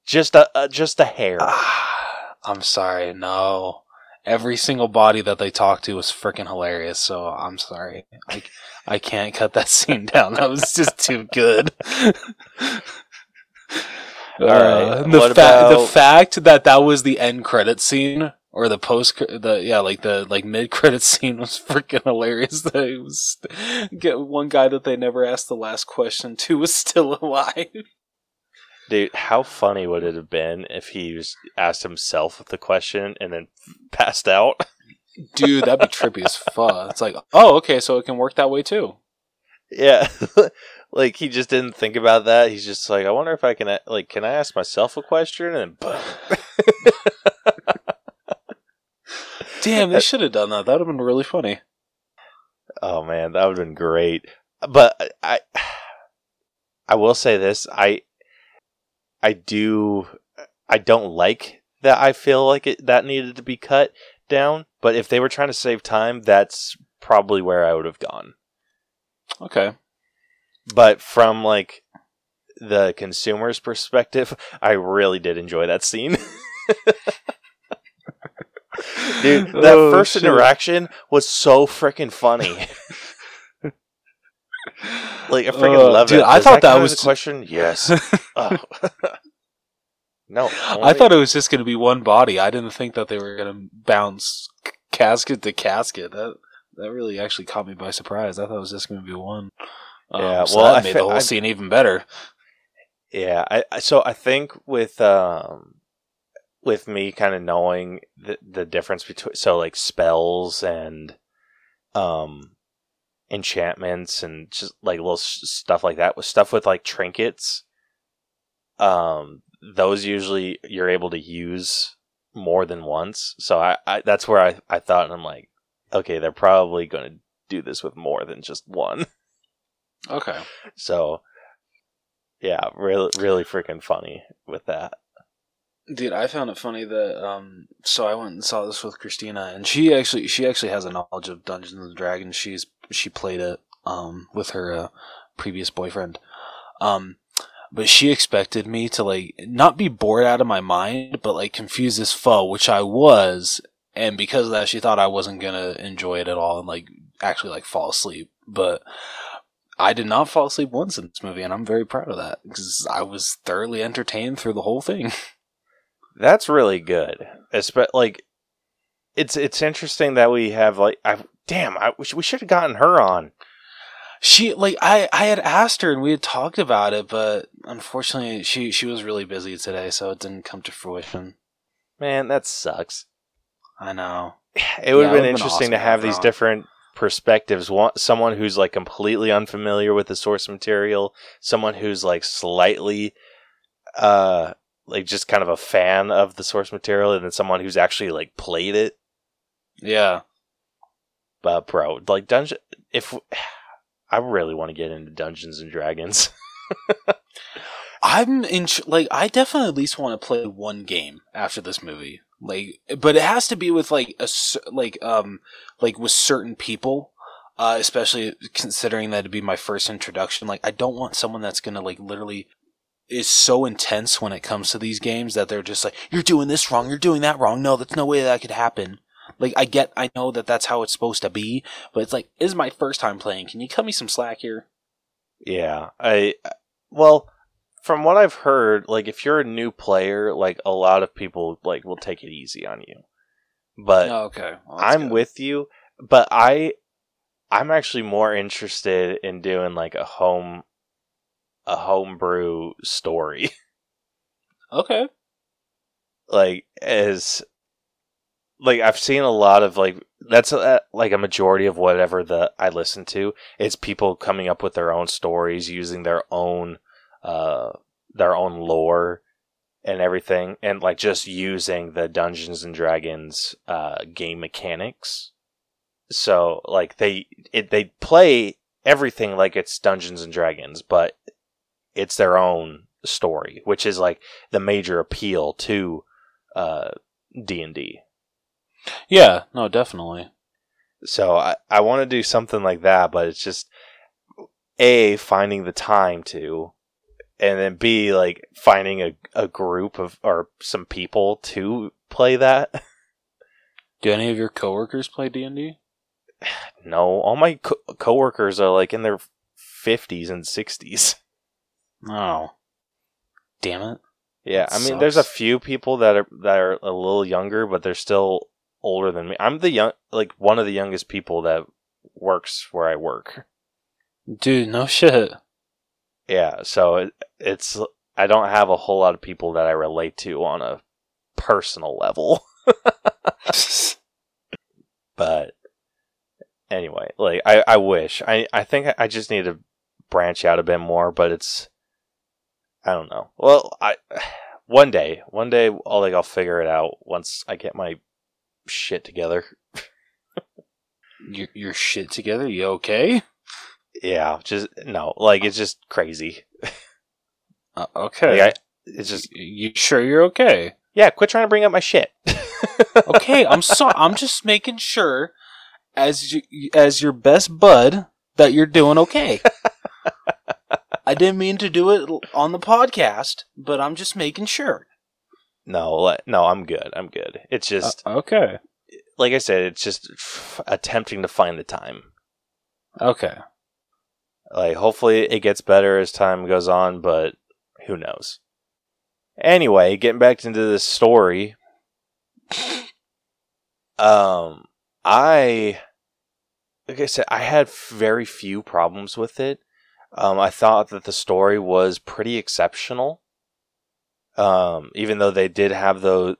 just a, a just a hair. Ah, I'm sorry. No. Every single body that they talked to was freaking hilarious. So I'm sorry. I, I can't cut that scene down. That was just too good. All right. Uh, the, What fa- the fact that that was the end credit scene or the post the yeah like the like mid credit scene was freaking hilarious. That it was get one guy that they never asked the last question to was still alive. Dude, how funny would it have been if he was asked himself the question and then passed out? Dude, that'd be trippy as fuck. It's like, oh, okay, so it can work that way too. Yeah. like he just didn't think about that. He's just like, I wonder if I can like can I ask myself a question and boom. Damn, they should have done that. That would have been really funny. Oh man, that would have been great. But I I will say this, I I do I don't like that I feel like it that needed to be cut down, but if they were trying to save time, that's probably where I would have gone. Okay. But from like the consumer's perspective, I really did enjoy that scene. Dude, that Oh, first shit. interaction was so freaking funny. Like I freaking Uh, love dude, it. I Does thought that as was- a question. Yes. oh. no, I thought it was just going to be one body. I didn't think that they were going to bounce c- casket to casket. That that really actually caught me by surprise. I thought it was just going to be one. Um, Yeah, so well, that I made fe- the whole I- scene even better. Yeah, I, I so I think with um with me kind of knowing the the difference between so like spells and um enchantments and just like little stuff like that with stuff with like trinkets um those usually you're able to use more than once so I, I that's where I, I thought and I'm like okay they're probably going to do this with more than just one Okay. so yeah really really freaking funny with that Dude, I found it funny that um so I went and saw this with Christina and she actually she actually has a knowledge of Dungeons and Dragons. She's she played it um with her uh, previous boyfriend. Um but she expected me to like not be bored out of my mind, but like confused as fuck, which I was, and because of that she thought I wasn't gonna enjoy it at all and like actually like fall asleep. But I did not fall asleep once in this movie, and I'm very proud of that because I was thoroughly entertained through the whole thing. That's really good. Espe- like it's it's interesting that we have like I damn I we should, we should have gotten her on. She like I I had asked her and we had talked about it, but unfortunately she she was really busy today, so it didn't come to fruition. Man, that sucks. I know. It would Yeah, have been interesting awesome to have have these different perspectives. One, someone who's like completely unfamiliar with the source material, someone who's like slightly, uh, like just kind of a fan of the source material, and then someone who's actually like played it. Yeah. But bro, like dungeon, if I really want to get into Dungeons and Dragons, I'm in like I definitely at least want to play one game after this movie. Like but it has to be with like a like um like with certain people. Uh, especially considering that it'd be my first introduction. Like I don't want someone that's gonna like literally is so intense when it comes to these games that they're just like, You're doing this wrong, you're doing that wrong. No, that's no way that could happen. Like I get I know that that's how it's supposed to be, but it's like, is my first time playing. Can you cut me some slack here? yeah, I well, from what I've heard, like if you're a new player, like a lot of people like will take it easy on you, but. Oh, okay. Well, I'm good. with you, but I I'm actually more interested in doing like a home a homebrew story. Okay. like as like I've seen a lot of like that's a, like a majority of whatever the I listen to. It's people coming up with their own stories using their own uh their own lore and everything and like just using the Dungeons and Dragons uh game mechanics. So like they it, they play everything like it's Dungeons and Dragons, but it's their own story, which is like the major appeal to uh D&D. Yeah, no, definitely. So I, I want to do something like that, but it's just a finding the time to, and then b like finding a, a group of or some people to play that. Do any of your coworkers play D and D? No, all my co- coworkers are like in their fifties and sixties. Oh, damn it! Yeah, That I mean, there's a few people that are that are a little younger, but they're still older than me. I'm the young, like one of the youngest people that works where I work. Dude, no shit. Yeah, so it, it's I don't have a whole lot of people that I relate to on a personal level. but anyway, like I, I wish I, I think I just need to branch out a bit more, but it's I don't know. Well, I one day, one day, I'll like I'll figure it out once I get my shit together. your your shit together? You okay? Yeah, just no, like it's just crazy. Uh, okay. Like I, it's just you sure you're okay? yeah. Quit trying to bring up my shit. Okay, I'm sorry. I'm just making sure, as you, as your best bud, that you're doing okay. I didn't mean to do it on the podcast, but I'm just making sure. No, no, I'm good. I'm good. It's just Uh, okay. like I said, it's just f- attempting to find the time. Okay. Like, hopefully, it gets better as time goes on, but who knows? Anyway, getting back into this story, um, I, like I said, I had very few problems with it. Um, I thought that the story was pretty exceptional. Um, even though they did have the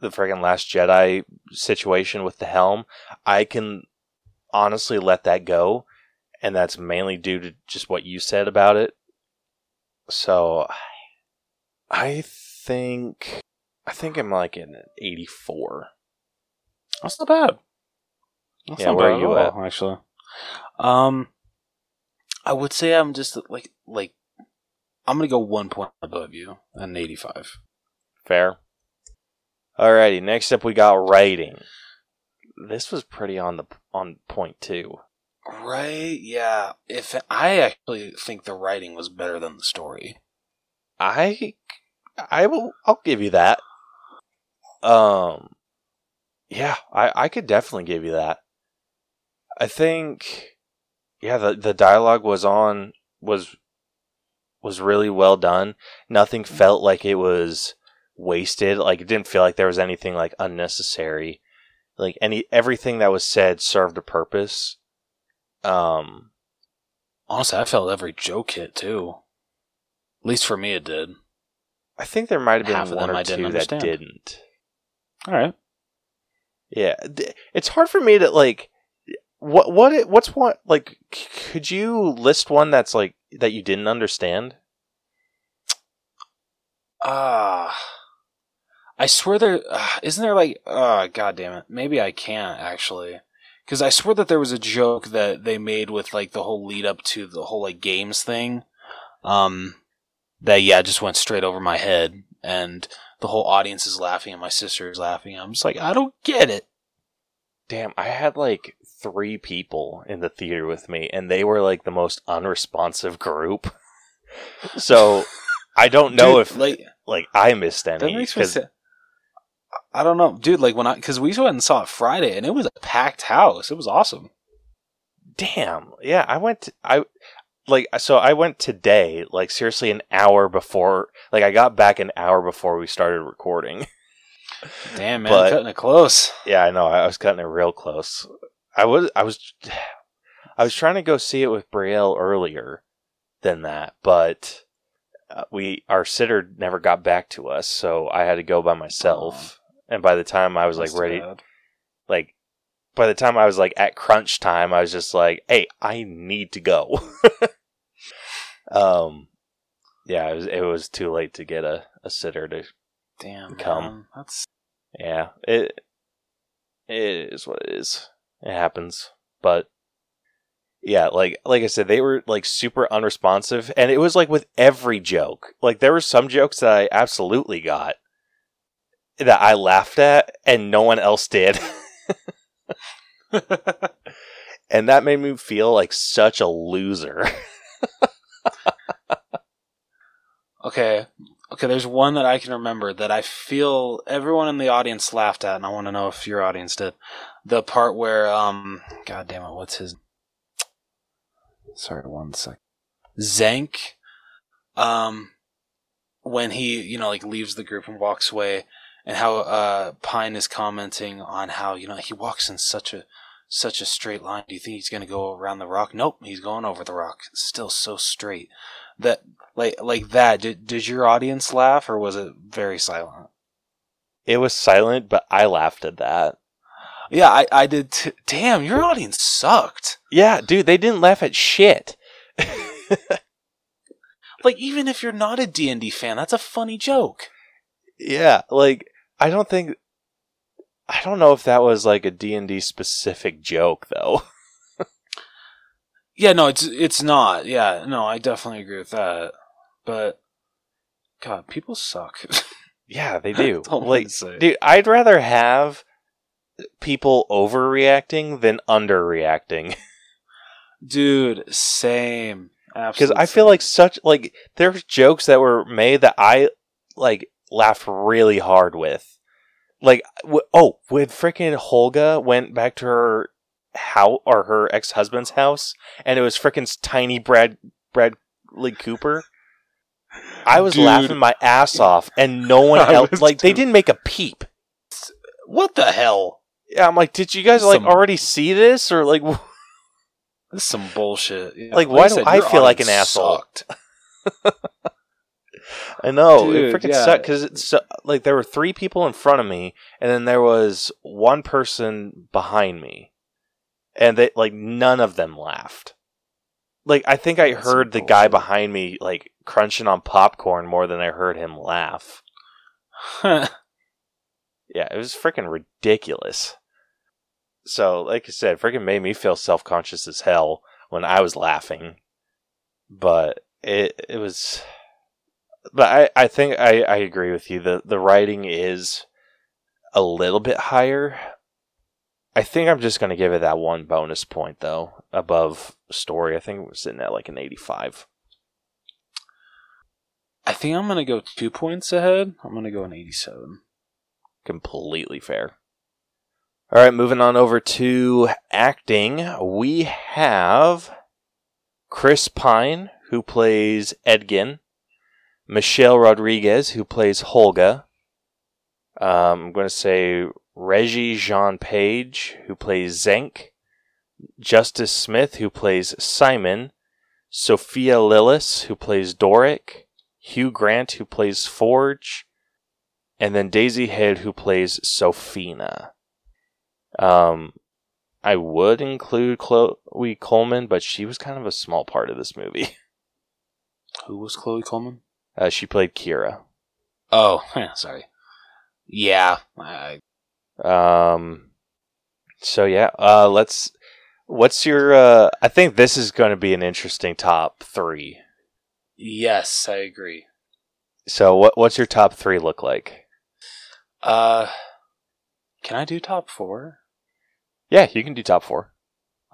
the friggin' Last Jedi situation with the helm, I can honestly let that go, and that's mainly due to just what you said about it. So, I think I think I'm like in an 84. That's not bad. That's Yeah, not where bad are you all, Actually, um, I would say I'm just like like I'm gonna go one point above you, an 85. Fair. Alrighty, next up we got writing. This was pretty on the on point too. Right? Yeah. If I actually think the writing was better than the story. I I will I'll give you that. Um yeah, I I could definitely give you that. I think yeah, the the dialogue was on was was really well done. Nothing felt like it was wasted. Like it didn't feel like there was anything like unnecessary. Like any everything that was said served a purpose. Um Honestly, I felt every joke hit too. At least for me, it did. I think there might have Half been of one or I didn't two that didn't. All right. Yeah, it's hard for me to like. What what it- what's one like? c- Could you list one that's like that you didn't understand? Ah. I swear there uh, isn't there like uh god damn it. Maybe I can't actually. Cuz I swear that there was a joke that they made with like the whole lead up to the whole like games thing. Um that yeah, just went straight over my head and the whole audience is laughing and my sister is laughing. I'm just like, I don't get it. Damn, I had like three people in the theater with me, and they were like the most unresponsive group. so I don't know Dude, if like like I missed that any. makes me 'cause- I don't know, dude. Like when I, because we went and saw it Friday, and it was a packed house. It was awesome. damn, yeah, I went. To, I like so I went today. Like seriously, an hour before. Like I got back an hour before we started recording. Damn man, But- cutting it close. Yeah, I know. I was cutting it real close. I was, I was, I was trying to go see it with Brielle earlier than that, but uh, we our sitter never got back to us, so I had to go by myself. And by the time I was like ready, bad. like by the time I was like at crunch time, I was just like, "Hey, I need to go." um, yeah, it was it was too late to get a, a sitter to Damn, Come. man. That's Yeah, it it is what it is. It happens, but yeah, like like I said, they were like super unresponsive, and it was like with every joke. Like there were some jokes that I absolutely got that I laughed at, and no one else did, and that made me feel like such a loser. okay. Okay, there's one that I can remember that I feel everyone in the audience laughed at, and I want to know if your audience did. The part where, um, god damn it, what's his? Sorry, one sec. Xenk, um, when he, you know, like leaves the group and walks away, and how uh Pine is commenting on how you know he walks in such a such a straight line. Do you think he's gonna go around the rock? Nope, he's going over the rock. Still so straight. That like like that. Did did your audience laugh or was it very silent? It was silent, but I laughed at that. Yeah, I I did. T- Damn, your audience sucked. Yeah, dude, they didn't laugh at shit. Like even if you're not a D and D fan, that's a funny joke. Yeah, like I don't think I don't know if that was like a D&D specific joke though. Yeah, no, it's it's not. Yeah, no, I definitely agree with that. But God, people suck. yeah, they do. That's all I like dude, I'd rather have people overreacting than underreacting Dude, same. because I feel like such like there's jokes that were made that I like laughed really hard with. Like w- oh, when freaking Holga went back to her how or her ex-husband's house and it was freaking tiny Brad Bradley Cooper. I was Dude. laughing my ass off and no one else like they didn't make a peep. what the hell? Yeah, I'm like, did you guys like Some- already see this or like This is some bullshit. Yeah, Like, I why do said, I feel like an asshole? I know Dude, it freaking yeah. sucked because it's so, like there were three people in front of me, and then there was one person behind me, and they like none of them laughed. Like I think I That's heard the guy behind me like crunching on popcorn more than I heard him laugh. Yeah, it was freaking ridiculous. So, like I said, freaking made me feel self conscious as hell when I was laughing. But it it was but I, I think I, I agree with you. The the writing is a little bit higher. I think I'm just gonna give it that one bonus point though, above story. I think we're sitting at like an eighty five. I think I'm gonna go two points ahead. I'm gonna go an 87. completely fair. All right, moving on over to acting. We have Chris Pine, who plays Edgin, Michelle Rodriguez, who plays Holga. Um, I'm going to say Reggie Jean Page, who plays Xenk, Justice Smith, who plays Simon, Sophia Lillis, who plays Doric, Hugh Grant, who plays Forge, and then Daisy Head, who plays Sofina. Um, I would include Chloe Coleman, but she was kind of a small part of this movie. Who was Chloe Coleman? Uh, she played Kira. Oh, sorry. Yeah. I, Um, so yeah, uh, let's. What's your? Uh, I think this is going to be an interesting top three. yes, I agree. So what? What's your top three look like? Uh, can I do top four? Yeah, you can do top four.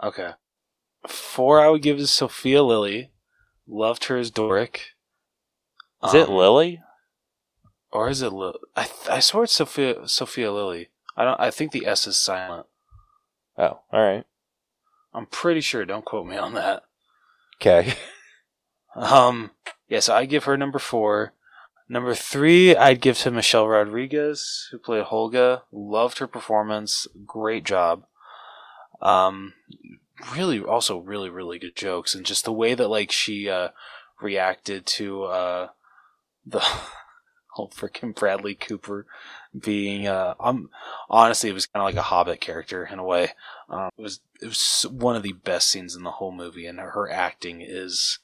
Okay. Four I would give to Sophia Lilly. Loved her as Doric. Is it Um, Lily? Or is it Lil? I th- I swear it's Sophia Sophia Lilly. I don't. I think the S is silent. Oh, all right. I'm pretty sure. Don't quote me on that. Okay. Um. Yeah. So I give her number four. Number three, I'd give to Michelle Rodriguez, who played Holga. Loved her performance. Great job. Um. Really, also really, really good jokes, and just the way that like she uh reacted to uh the whole freaking Bradley Cooper being uh um honestly it was kind of like a Hobbit character in a way. Um, it was it was one of the best scenes in the whole movie, and her acting is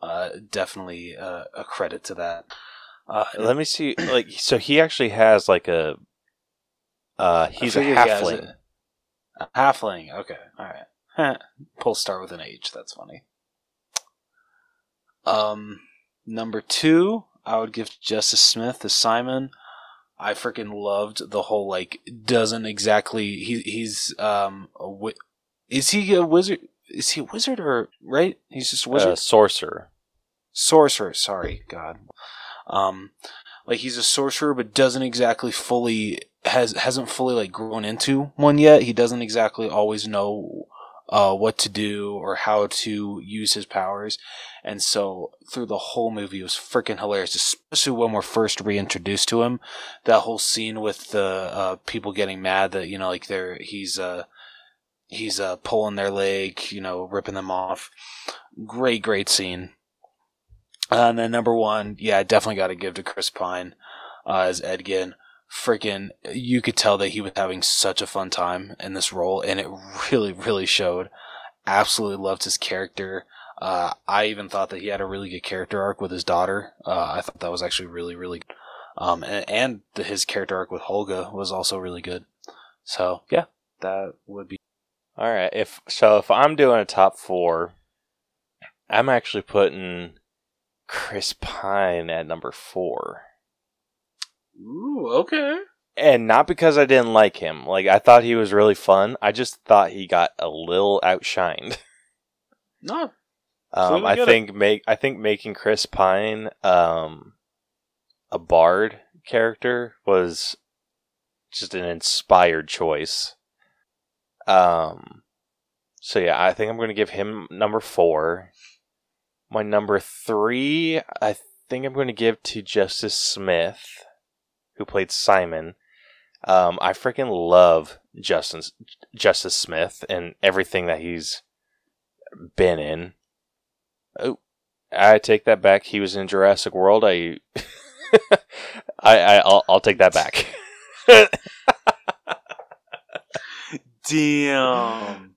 uh definitely uh, a credit to that. Uh, Let me see. Like, so he actually has like a. Uh, he's a he halfling. it. A halfling. Okay. All right. Pull star with an H. That's funny. Um, number two, I would give to Justice Smith as Simon. I freaking loved the whole like doesn't exactly he he's um a wi- is he a wizard is he a wizard or right he's just a wizard Uh, sorcerer. sorcerer sorry god um like he's a sorcerer but doesn't exactly fully has hasn't fully like grown into one yet. He doesn't exactly always know uh what to do or how to use his powers. And so through the whole movie it was freaking hilarious especially when we're first reintroduced to him. That whole scene with the uh people getting mad that you know like they're he's uh he's uh pulling their leg you know ripping them off. Great great scene. Uh, and then number one, yeah, definitely got to give to Chris Pine uh, as Edgin. Freaking, you could tell that he was having such a fun time in this role, and it really, really showed. Absolutely loved his character. Uh, I even thought that he had a really good character arc with his daughter. Uh, I thought that was actually really, really good. Um, and, and the, his character arc with Holga was also really good. So, yeah, that would be. All right. If so, if I'm doing a top four, I'm actually putting Chris Pine at number four, Ooh, okay. and not because I didn't like him. Like I thought he was really fun. I just thought he got a little outshined. No, Um, I get it. think make I think making Chris Pine um, a bard character was just an inspired choice. Um, so yeah, I think I'm going to give him number four. My number three, I think I'm going to give to Justice Smith, who played Simon. Um, I freaking love Justice Justice Smith and everything that he's been in. Oh, I take that back. He was in Jurassic World. I, I, I I'll, I'll take that back. damn.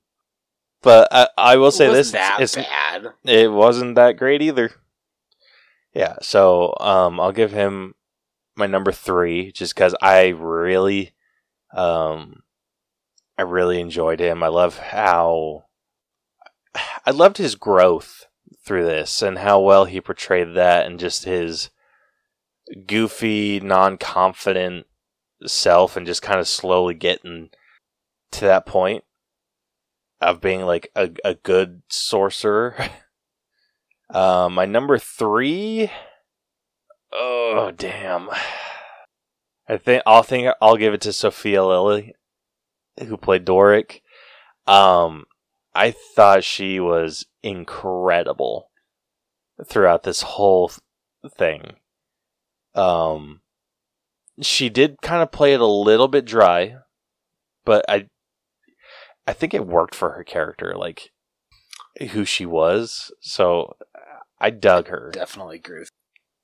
but I, I will say Wasn't this: it's, bad. it wasn't that great either. Yeah, so um, I'll give him my number three just because I really, um, I really enjoyed him. I love how I loved his growth through this and how well he portrayed that and just his goofy, non-confident self and just kind of slowly getting to that point of being like a, a good sorcerer. Uh, my number three. Oh damn! I think I'll think I'll give it to Sophia Lilly, who played Doric. Um, I thought she was incredible throughout this whole thing. Um, she did kind of play it a little bit dry, but I, I think it worked for her character. Like, who she was. So I dug her. Definitely agree.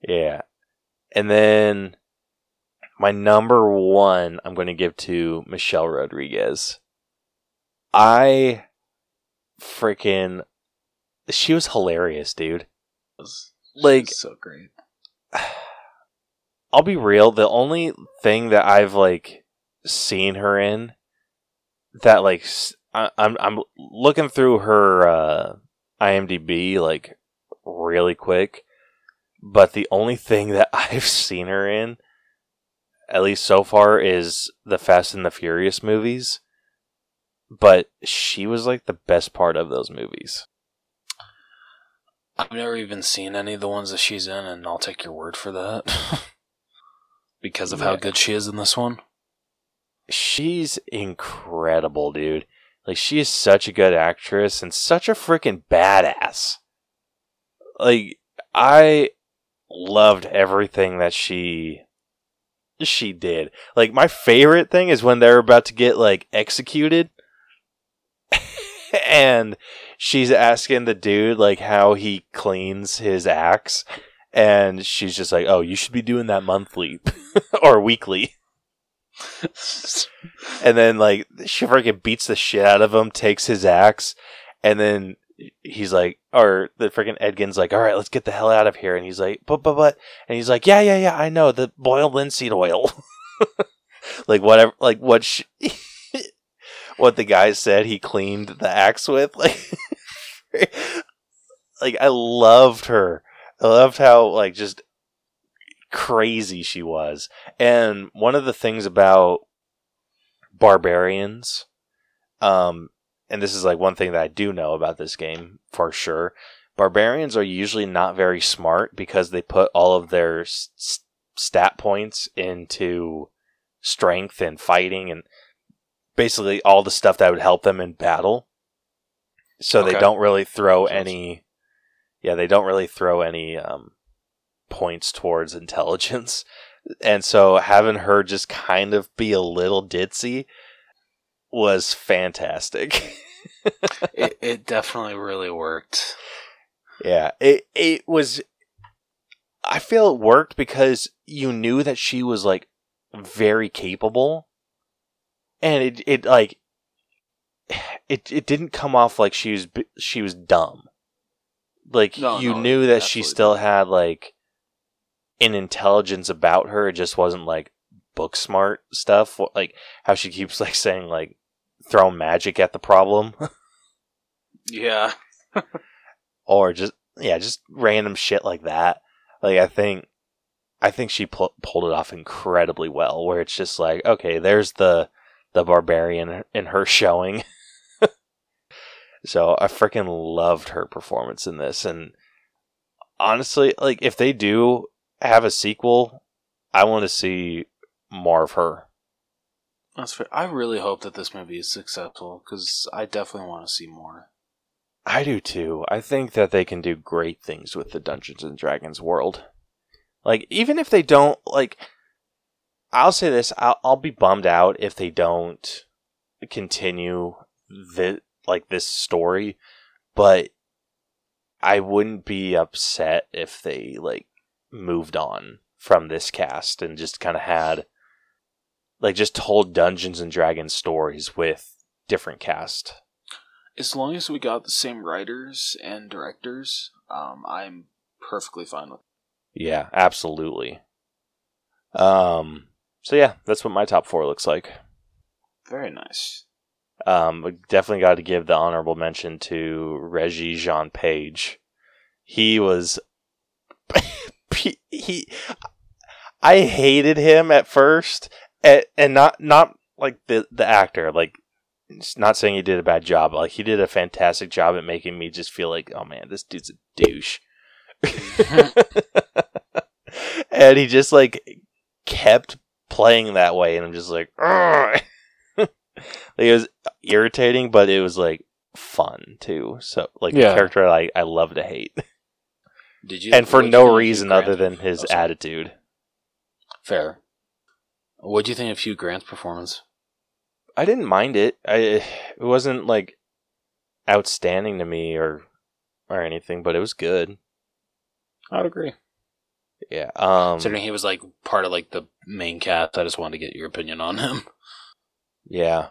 Yeah. And then my number one, I'm going to give to Michelle Rodriguez. I freaking. She was hilarious, dude. Like- so great. I'll be real. The only thing that I've like seen her in that like I, am I'm looking through her uh, IMDb like really quick, but the only thing that I've seen her in, at least so far, is the Fast and the Furious movies. But she was like the best part of those movies. I've never even seen any of the ones that she's in, and I'll take your word for that. because of how good she is in this one. she's incredible, dude. Like she is such a good actress and such a freaking badass. Like I loved everything that she she did. Like my favorite thing is when they're about to get like executed and she's asking the dude like how he cleans his axe and she's just like, "Oh, you should be doing that monthly or weekly." And then like she freaking beats the shit out of him, takes his axe, and then he's like, or the freaking Edgin's like, all right, let's get the hell out of here. And he's like, but but but, and he's like, yeah yeah yeah, I know the boiled linseed oil, like whatever, like what she, what the guy said he cleaned the axe with, like, like I loved her. I loved how like just crazy she was. And one of the things about barbarians, um, and this is like one thing that I do know about this game for sure. Barbarians are usually not very smart because they put all of their s- stat points into strength and fighting and basically all the stuff that would help them in battle. So they don't really throw any yeah, they don't really throw any um, points towards intelligence. And so having her just kind of be a little ditzy was fantastic. it, it definitely really worked. yeah, it it was I feel it worked because you knew that she was like very capable and it it like it it didn't come off like she was she was dumb. Like No, you no, knew that she still had like an intelligence about her. It just wasn't like book smart stuff. Like how she keeps like saying like throw magic at the problem Yeah. or just yeah, just random shit like that. Like I think I think she pu- pulled it off incredibly well where it's just like okay, there's the the barbarian in her showing. so I freaking loved her performance in this and honestly, like if they do have a sequel, I want to see more of her. That's fair. I really hope that this movie is successful because I definitely want to see more. I do too. I think that they can do great things with the Dungeons and Dragons world. Like, even if they don't, like, I'll say this: I'll, I'll be bummed out if they don't continue the like this story, but I wouldn't be upset if they like moved on from this cast and just kind of had like just told Dungeons and Dragons stories with different cast. As long as we got the same writers and directors, um, I'm perfectly fine with. Yeah, absolutely. Um. So yeah, that's what my top four looks like. Very nice. Um, definitely got to give the honorable mention to Regé-Jean Page. He was he. I hated him at first, and, and not not like the the actor. Like, it's not saying he did a bad job. Like, he did a fantastic job at making me just feel like, oh man, this dude's a douche. and he just like kept playing that way, and I'm just like, like it was irritating, but it was like fun too. So like Yeah. a character I I love to hate, Did you? and for no reason other than his Oh, attitude. Fair. What do you think of Hugh Grant's performance? I didn't mind it. I it wasn't like outstanding to me or or anything, but it was good. I'd agree. Yeah. Um. Considering he was like part of like the main cast, I just wanted to get your opinion on him. Yeah.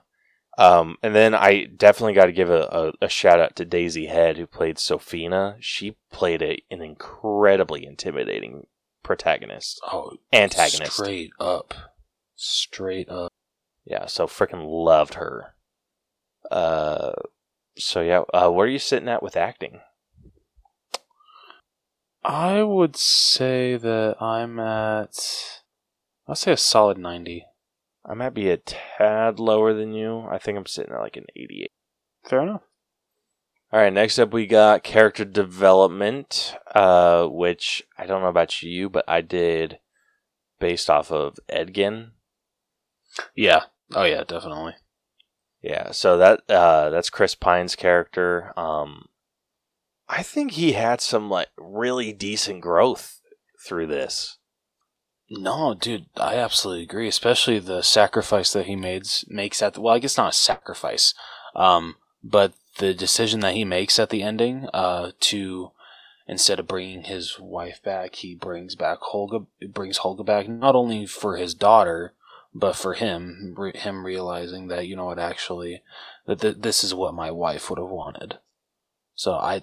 Um, and then I definitely got to give a, a, a, shout out to Daisy Head, who played Sofina. She played a, an incredibly intimidating protagonist. Oh, antagonist. Straight up. Straight up. Yeah, so freaking loved her. Uh, so yeah, uh, where are you sitting at with acting? I would say that I'm at. I'll say a solid 90. I might be a tad lower than you. I think I'm sitting at like an 88. Fair enough. All right, next up we got character development, uh, which I don't know about you, but I did based off of Edgin. Yeah. Oh yeah, definitely. Yeah. So that uh, that's Chris Pine's character. Um, I think he had some like really decent growth through this. No, dude, I absolutely agree. Especially the sacrifice that he made makes at the, well, I guess not a sacrifice, um, but the decision that he makes at the ending, uh, to instead of bringing his wife back, he brings back Holga, brings Holga back not only for his daughter, but for him, re- him realizing that you know what, actually, that th- this is what my wife would have wanted. So I,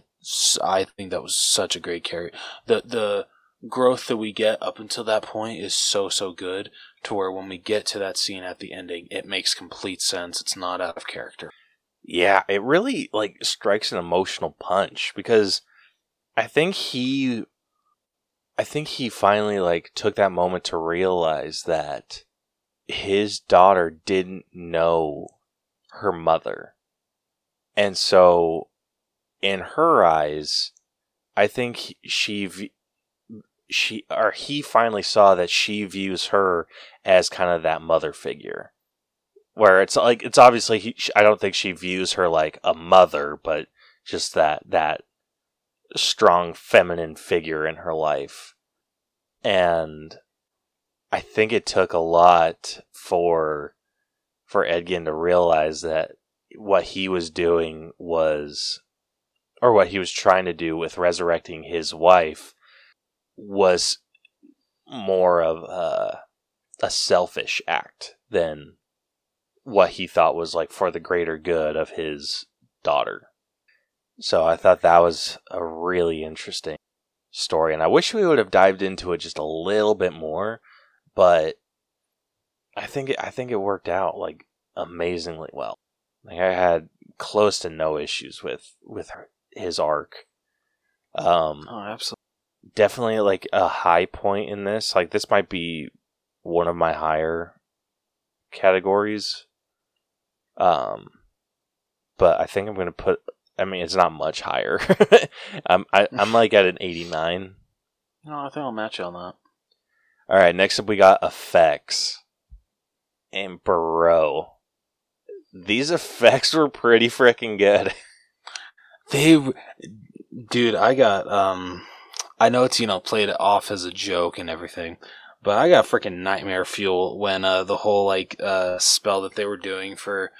I think that was such a great carry. The the growth that we get up until that point is so so good to where when we get to that scene at the ending it makes complete sense it's not out of character yeah it really like strikes an emotional punch because i think he i think he finally like took that moment to realize that his daughter didn't know her mother. And so in her eyes i think she she or he finally saw that she views her as kind of that mother figure. Where it's like it's obviously he, I don't think she views her like a mother but just that that strong feminine figure in her life. And I think it took a lot for for Edgin to realize that what he was doing was or what he was trying to do with resurrecting his wife was more of a, a selfish act than what he thought was like for the greater good of his daughter. So I thought that was a really interesting story, and I wish we would have dived into it just a little bit more, but I think it, I think it worked out like amazingly well. Like I had close to no issues with with his arc. Um, oh, absolutely definitely like a high point in this. Like this might be one of my higher categories. Um, but I think I'm gonna put. I mean, it's not much higher. I'm I, am i am like at an 89. No, I think I'll match you on that. All right, next up we got effects, and bro, these effects were pretty freaking good. they, dude, I got um I know it's you know played off as a joke and everything, but I got freaking nightmare fuel when uh, the whole like uh, spell that they were doing for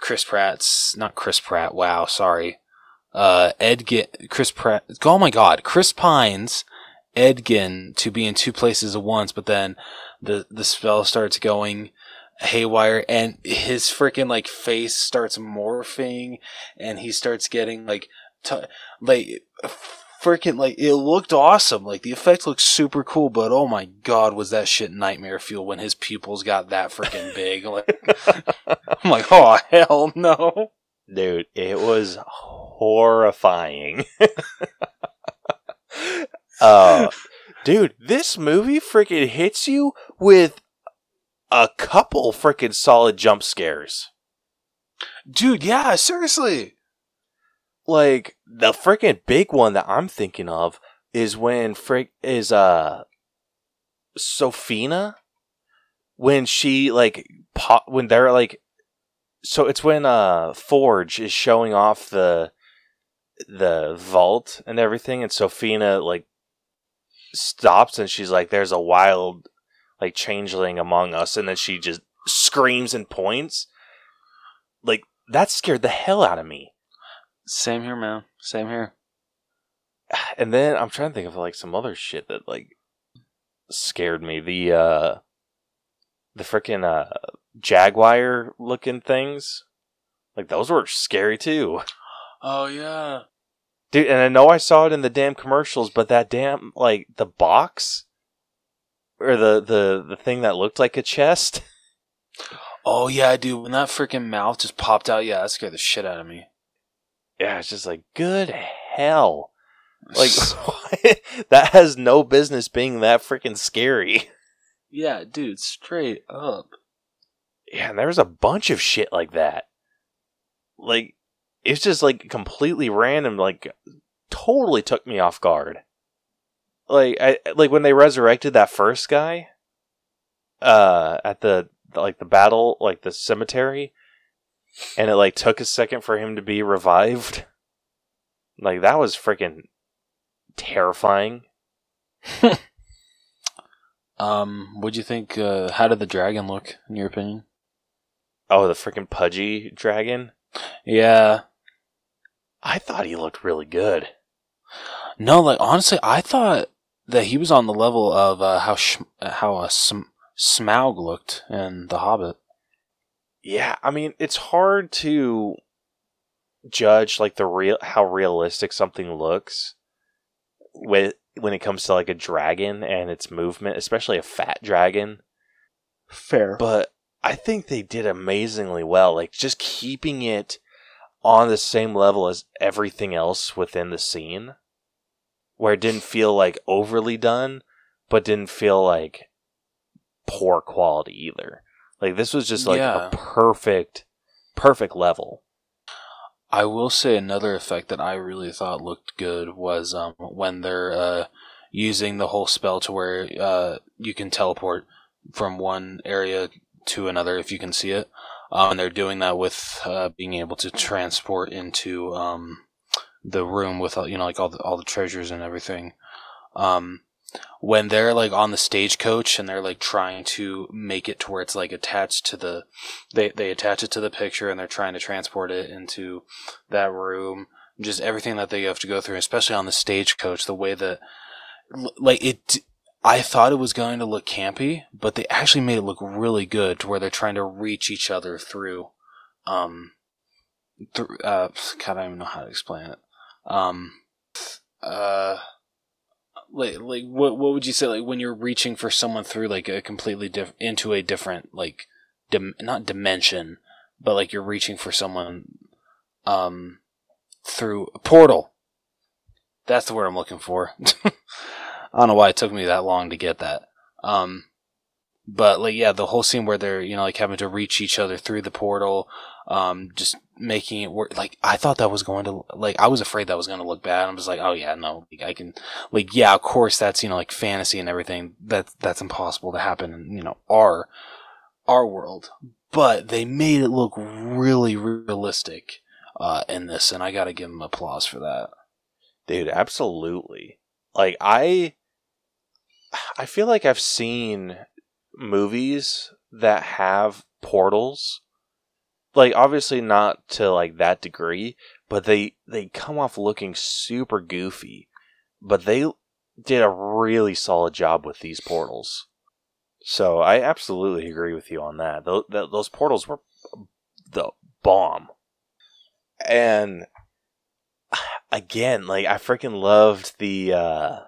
Chris Pratt's not Chris Pratt. Wow, sorry. Uh, Edgin, Chris Pratt. Oh my God, Chris Pine's, Edgin to be in two places at once, but then the the spell starts going haywire and his freaking like face starts morphing and he starts getting like t- like freaking like it looked awesome. Like the effect looked super cool, but oh my god, was that shit nightmare fuel when his pupils got that freaking big? Like I'm like, oh hell no, dude, it was horrifying. uh, dude, this movie freaking hits you with a couple freaking solid jump scares. Dude, yeah, seriously like the freaking big one that I'm thinking of is when frick is uh Sofina when she like pop when they're like so it's when uh Forge is showing off the the vault and everything and Sophina like stops and she's like there's a wild like changeling among us and then she just screams and points like that scared the hell out of me same here, man. Same here. and then I'm trying to think of like some other shit that like scared me. The uh the freaking uh jaguar looking things. Like those were scary too. Oh yeah. Dude, and I know I saw it in the damn commercials, but that damn like the box or the the the thing that looked like a chest. Oh yeah, dude. When that freaking mouth just popped out, yeah, that scared the shit out of me. Yeah, it's just like good hell. Like that has no business being that freaking scary. yeah, dude, straight up. Yeah, and there was a bunch of shit like that. Like it's just like completely random like totally took me off guard. Like I like when they resurrected that first guy uh at the like the battle like the cemetery and it like took a second for him to be revived. Like that was freaking terrifying. Um, what'd you think? Uh, how did the dragon look, in your opinion? Oh, the freaking pudgy dragon. Yeah. I thought he looked really good. No, like honestly, I thought that he was on the level of uh, how sh- how uh, Sm- Smaug looked in The Hobbit. Yeah, I mean, it's hard to judge like the real how realistic something looks with when it comes to like a dragon and its movement, especially a fat dragon. Fair, But I think they did amazingly well, like just keeping it on the same level as everything else within the scene, where it didn't feel like overly done, but didn't feel like poor quality either. Like this was just like Yeah. a perfect, perfect level. I will say another effect that I really thought looked good was um, when they're uh, using the whole spell to where uh, you can teleport from one area to another if you can see it. Um, and they're doing that with uh, being able to transport into um, the room with uh, you know like all the all the treasures and everything. Um, when they're like on the stagecoach and they're like trying to make it to where it's like attached to the they they attach it to the picture and they're trying to transport it into that room just everything that they have to go through especially on the stagecoach the way that like it I thought it was going to look campy but they actually made it look really good to where they're trying to reach each other through um through uh god I don't even know how to explain it. Um uh like like what what would you say like when you're reaching for someone through like a completely diff- into a different like dim- not dimension but like you're reaching for someone um through a portal? That's the word i'm looking for i don't know why it took me that long to get that. Um but like yeah the whole scene where they're you know like having to reach each other through the portal um just making it work like i thought that was going to like i was afraid that was going to look bad. I'm just like oh yeah no like, i can like yeah of course that's you know like fantasy and everything. That that's impossible to happen in you know our our world. But they made it look really realistic uh in this and i gotta give them applause for that. Dude, absolutely. Like I I feel like I've seen movies that have portals. Like obviously not to like that degree, but they they come off looking super goofy. But they did a really solid job with these portals. So I absolutely agree with you on that. Those, those portals were the bomb. And again, like I freaking loved the uh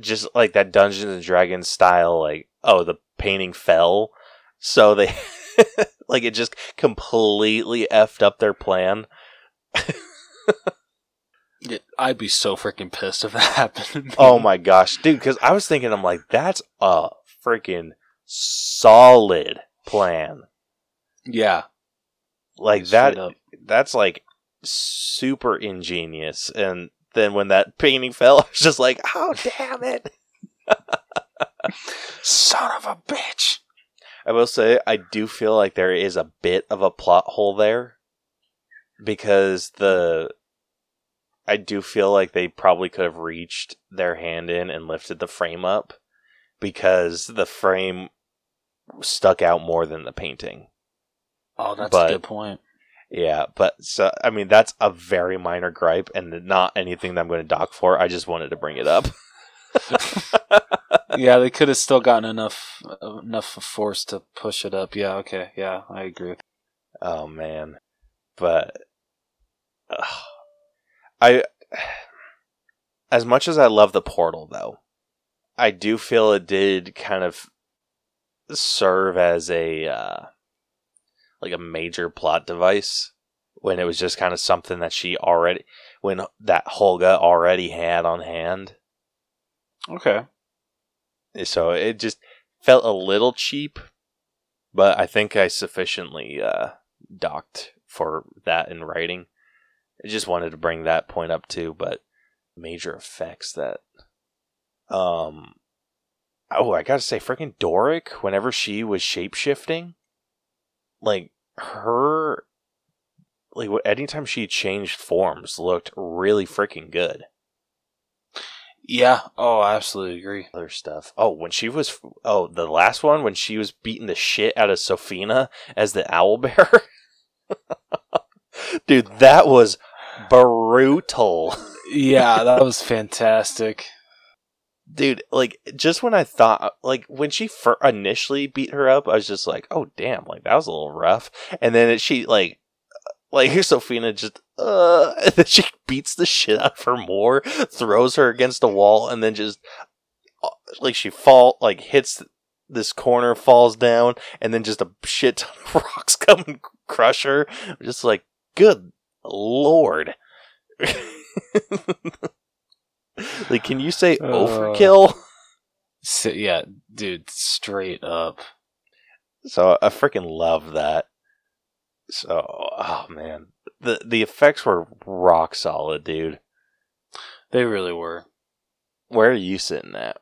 just like that Dungeons and Dragons style like oh the painting fell so they like it just completely effed up their plan. Yeah, i'd be so freaking pissed if that happened. Oh my gosh, dude, cuz I was thinking I'm like that's a freaking solid plan. yeah Like straight that up. that's like super ingenious and then when that painting fell I was just like oh damn it. son of a bitch I will say I do feel like there is a bit of a plot hole there because the I do feel like they probably could have reached their hand in and lifted the frame up because the frame stuck out more than the painting. oh that's But- a good point Yeah, but so I mean that's a very minor gripe and not anything that I'm going to dock for. I just wanted to bring it up. yeah, they could have still gotten enough enough force to push it up. Yeah, okay, yeah, I agree. Oh man, but uh, I, as much as I love the portal, though, I do feel it did kind of serve as a uh, like a major plot device when it was just kind of something that she already when that Holga already had on hand. Okay. So it just felt a little cheap, but I think I sufficiently uh, docked for that in writing. I just wanted to bring that point up too, but major effects that um oh I gotta say freaking Doric whenever she was shape shifting like her like anytime she changed forms looked really freaking good. Yeah. Oh, I absolutely agree. Other stuff. Oh, when she was oh the last one when she was beating the shit out of Sofina as the owl bear. Dude, that was brutal. yeah, that was fantastic. Dude, like just when I thought, like when she fir- initially beat her up, I was just like, "Oh damn!" Like that was a little rough. And then it, she like, like Sofina just, uh, and then she beats the shit out of her more, throws her against a wall, and then just uh, like she fall, like hits this corner, falls down, and then just a shit ton of rocks come and crush her. just like, good lord. Like, can you say uh, overkill? So, yeah, dude, straight up. So I freaking love that. So, oh man, the the effects were rock solid, dude. They really were. Where are you sitting at?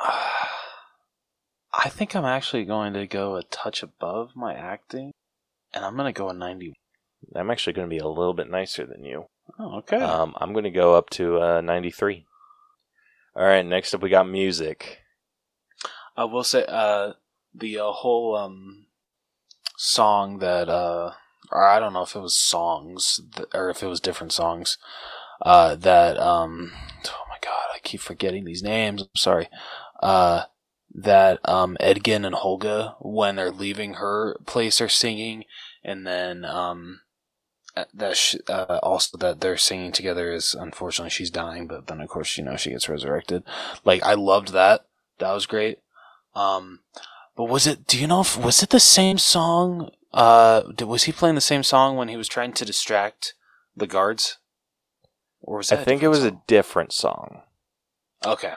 I think I'm actually going to go a touch above my acting, and I'm going to go a 90. I'm actually going to be a little bit nicer than you. Oh, okay. Um, I'm going to go up to uh, 93. All right, next up we got music. I will say uh, the uh, whole um, song that, uh, or I don't know if it was songs th- or if it was different songs uh, that. Um, oh my god, I keep forgetting these names. I'm sorry. Uh, that um, Edgin and Holga, when they're leaving her place, are singing, and then um, that sh- uh, also that they're singing together is unfortunately she's dying, but then of course you know she gets resurrected. Like I loved that. That was great. Um, but was it? Do you know if was it the same song? Uh, was he playing the same song when he was trying to distract the guards? Or was I think it was song? a different song. Okay.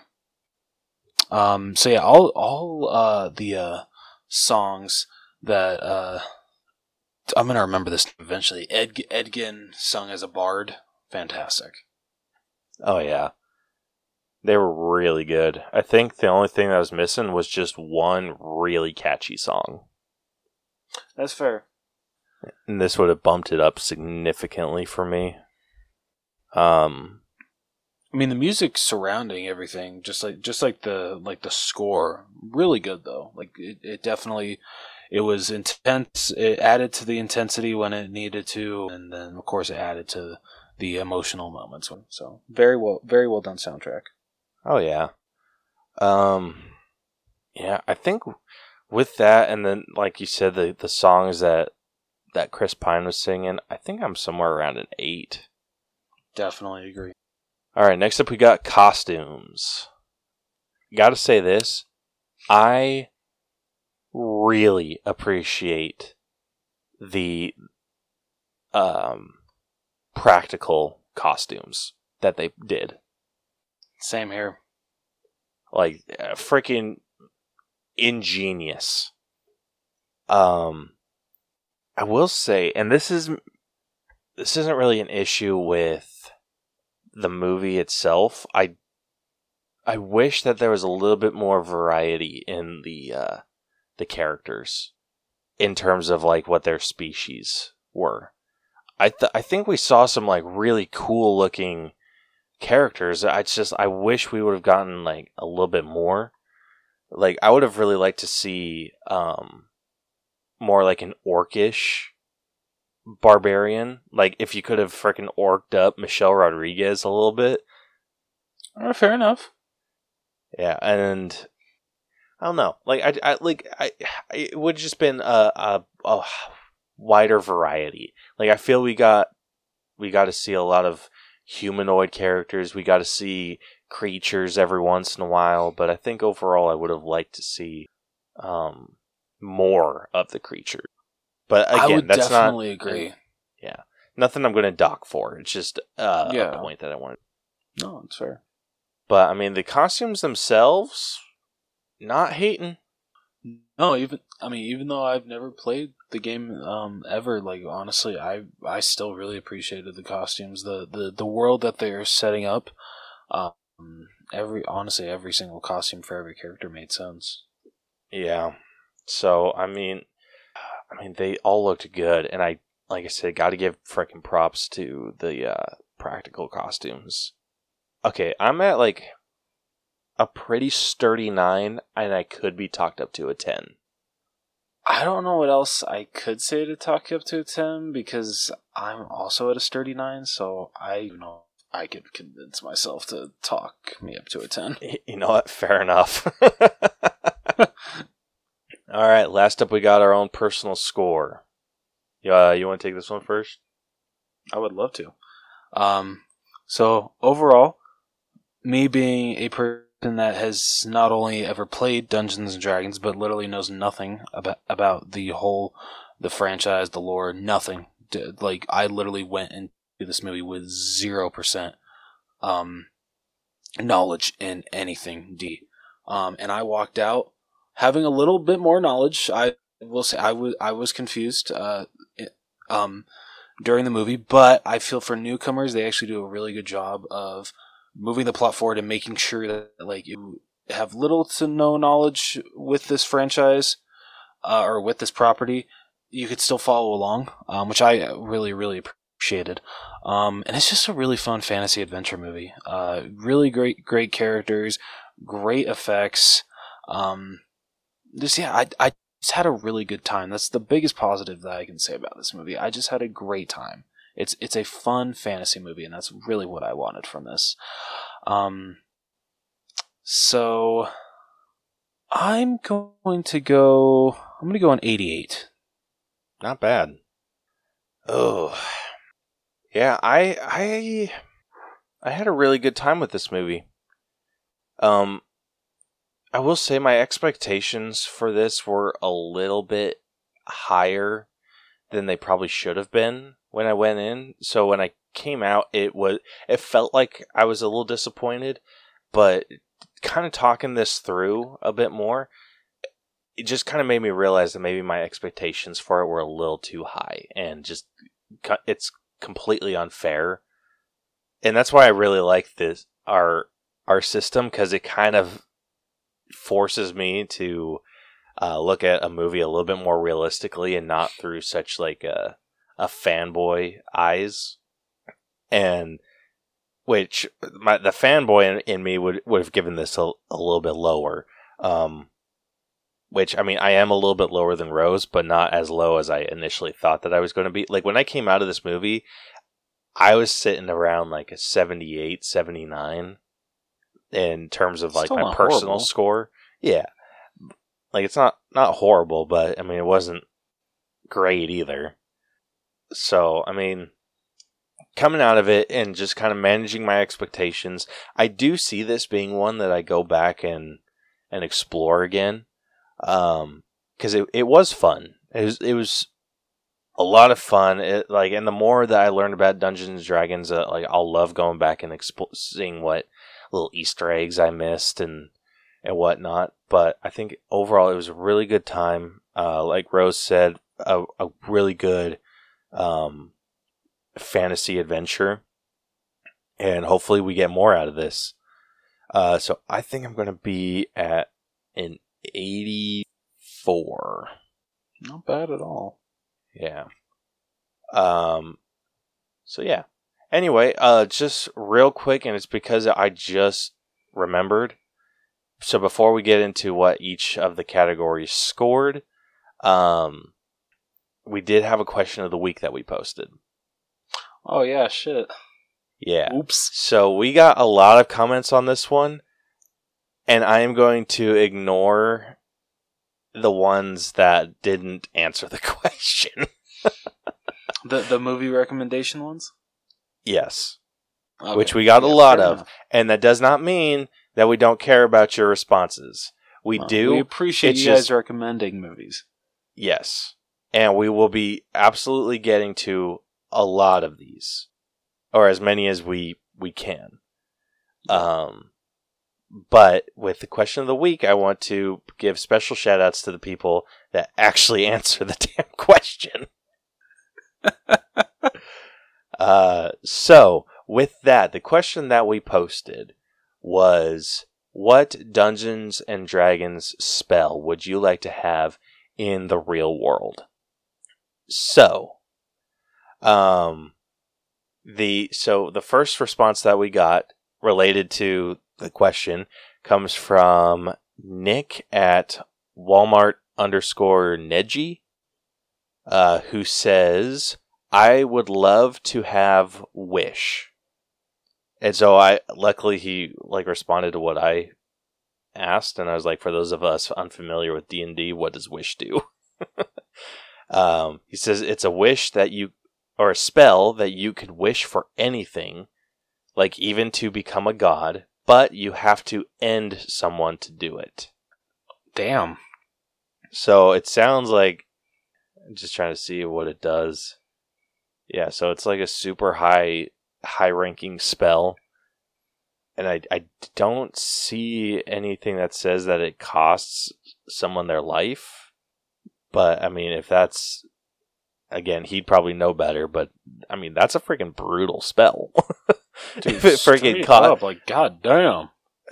Um. So yeah, all all uh the uh songs that uh I'm gonna remember this eventually. Ed Edgin sung as a bard, fantastic. Oh yeah, they were really good. I think the only thing that was missing was just one really catchy song. That's fair. And this would have bumped it up significantly for me. Um, I mean, the music surrounding everything, just like just like the like the score, really good though. Like it, it definitely it was intense. It added to the intensity when it needed to, and then of course it added to the emotional moments. So very well, very well done soundtrack. Oh yeah, um, yeah. I think with that, and then like you said, the the songs that that Chris Pine was singing, I think I'm somewhere around an eight. Definitely agree. All right, next up we got costumes. Got to say this, I really appreciate the um, practical costumes that they did. Same here. Like uh, freaking ingenious. Um I will say and this is this isn't really an issue with the movie itself. I I wish that there was a little bit more variety in the uh the characters in terms of like what their species were. I th- I think we saw some like really cool looking characters. I just I wish we would have gotten like a little bit more. Like I would have really liked to see um more like an orcish barbarian. Like if you could have freaking orked up Michelle Rodriguez a little bit. Uh, fair enough. Yeah, and I don't know. Like I, I like I, it would have just been a, a a wider variety. Like I feel we got we got to see a lot of humanoid characters. We got to see creatures every once in a while, but I think overall I would have liked to see um more of the creature. But again, I would that's definitely not agree. Yeah, nothing I'm going to dock for. It's just uh, Yeah. a point that I wanted. No, it's fair. But I mean, the costumes themselves, not hating. No, even I mean, even though I've never played the game um, ever, like honestly, I I still really appreciated the costumes, the the the world that they're setting up. Um, every honestly, every single costume for every character made sense. Yeah. So I mean, I mean they all looked good, and I like I said, got to give freaking props to the uh, practical costumes. Okay, I'm at like a pretty sturdy nine, and I could be talked up to a ten. I don't know what else I could say to talk you up to a ten because I'm also at a sturdy nine, so I don't know I could convince myself to talk me up to a ten. You know what? Fair enough. All right, last up, we got our own personal score. Yeah, you want to take this one first? I would love to. Um, so overall, me being a person that has not only ever played Dungeons and Dragons, but literally knows nothing about about the whole the franchise, the lore, nothing. Like I literally went into this movie with zero percent um knowledge in anything D. Um, and I walked out having a little bit more knowledge. I will say I was I was confused. Uh, um, during the movie, but I feel for newcomers, they actually do a really good job of moving the plot forward and making sure that like you have little to no knowledge with this franchise uh, or with this property, you could still follow along, um, which I really really appreciated. Um, and it's just a really fun fantasy adventure movie. Uh, really great great characters, great effects. Um, just yeah, I I just had a really good time. That's the biggest positive that I can say about this movie. I just had a great time. It's it's a fun fantasy movie, and that's really what I wanted from this. Um, so I'm going to go. I'm going to go on 88. Not bad. Oh, yeah. I I I had a really good time with this movie. Um, I will say my expectations for this were a little bit higher than they probably should have been when I went in. So when I came out, it was it felt like I was a little disappointed, but kind of talking this through a bit more, it just kind of made me realize that maybe my expectations for it were a little too high and just it's completely unfair. And that's why I really like this our our system because it kind of forces me to uh, look at a movie a little bit more realistically and not through such like a a fanboy eyes. And which my the fanboy in, in me would would have given this a, a little bit lower. Um, which I mean, I am a little bit lower than Rose, but not as low as I initially thought that I was going to be. Like when I came out of this movie, I was sitting around like a 78, 79 in terms of like my personal horrible. score. Yeah. Like it's not not horrible, but I mean it wasn't great either. So, I mean, coming out of it and just kind of managing my expectations, I do see this being one that I go back and and explore again. Um, because it it was fun. It was it was a lot of fun. It, like, and the more that I learned about Dungeons and Dragons, uh, like I'll love going back and expo- seeing what little Easter eggs I missed and and whatnot. But I think overall it was a really good time. Uh, like Rose said, a, a really good um, fantasy adventure, and hopefully we get more out of this. Uh, so I think I'm going to be at an 84. Not bad at all. Yeah. Um. So yeah. Anyway, uh, just real quick, and it's because I just remembered. So before we get into what each of the categories scored, um, we did have a question of the week that we posted. Oh yeah, shit. Yeah. Oops. So we got a lot of comments on this one, and I am going to ignore the ones that didn't answer the question. The the movie recommendation ones, yes. Okay. Which we got a lot of. enough. And that does not mean that we don't care about your responses. We Well, do. We appreciate It's you guys just- recommending movies. Yes. And we will be absolutely getting to a lot of these. Or as many as we we can. Um but with the question of the week, I want to give special shout outs to the people that actually answer the damn question. uh so with that, the question that we posted was what Dungeons and Dragons spell would you like to have in the real world? So, um, the so the first response that we got related to the question comes from Nick at Walmart underscore Neji, uh, who says, "I would love to have Wish." And so I luckily he like responded to what I asked and I was like for those of us unfamiliar with D&D what does wish do? um he says it's a wish that you or a spell that you could wish for anything like even to become a god but you have to end someone to do it. Damn. So it sounds like I'm just trying to see what it does. Yeah, so it's like a super high high ranking spell. And I I don't see anything that says that it costs someone their life. But I mean if that's again, he'd probably know better, but I mean that's a freaking brutal spell. Dude, if it freaking straight caught up, like god damn.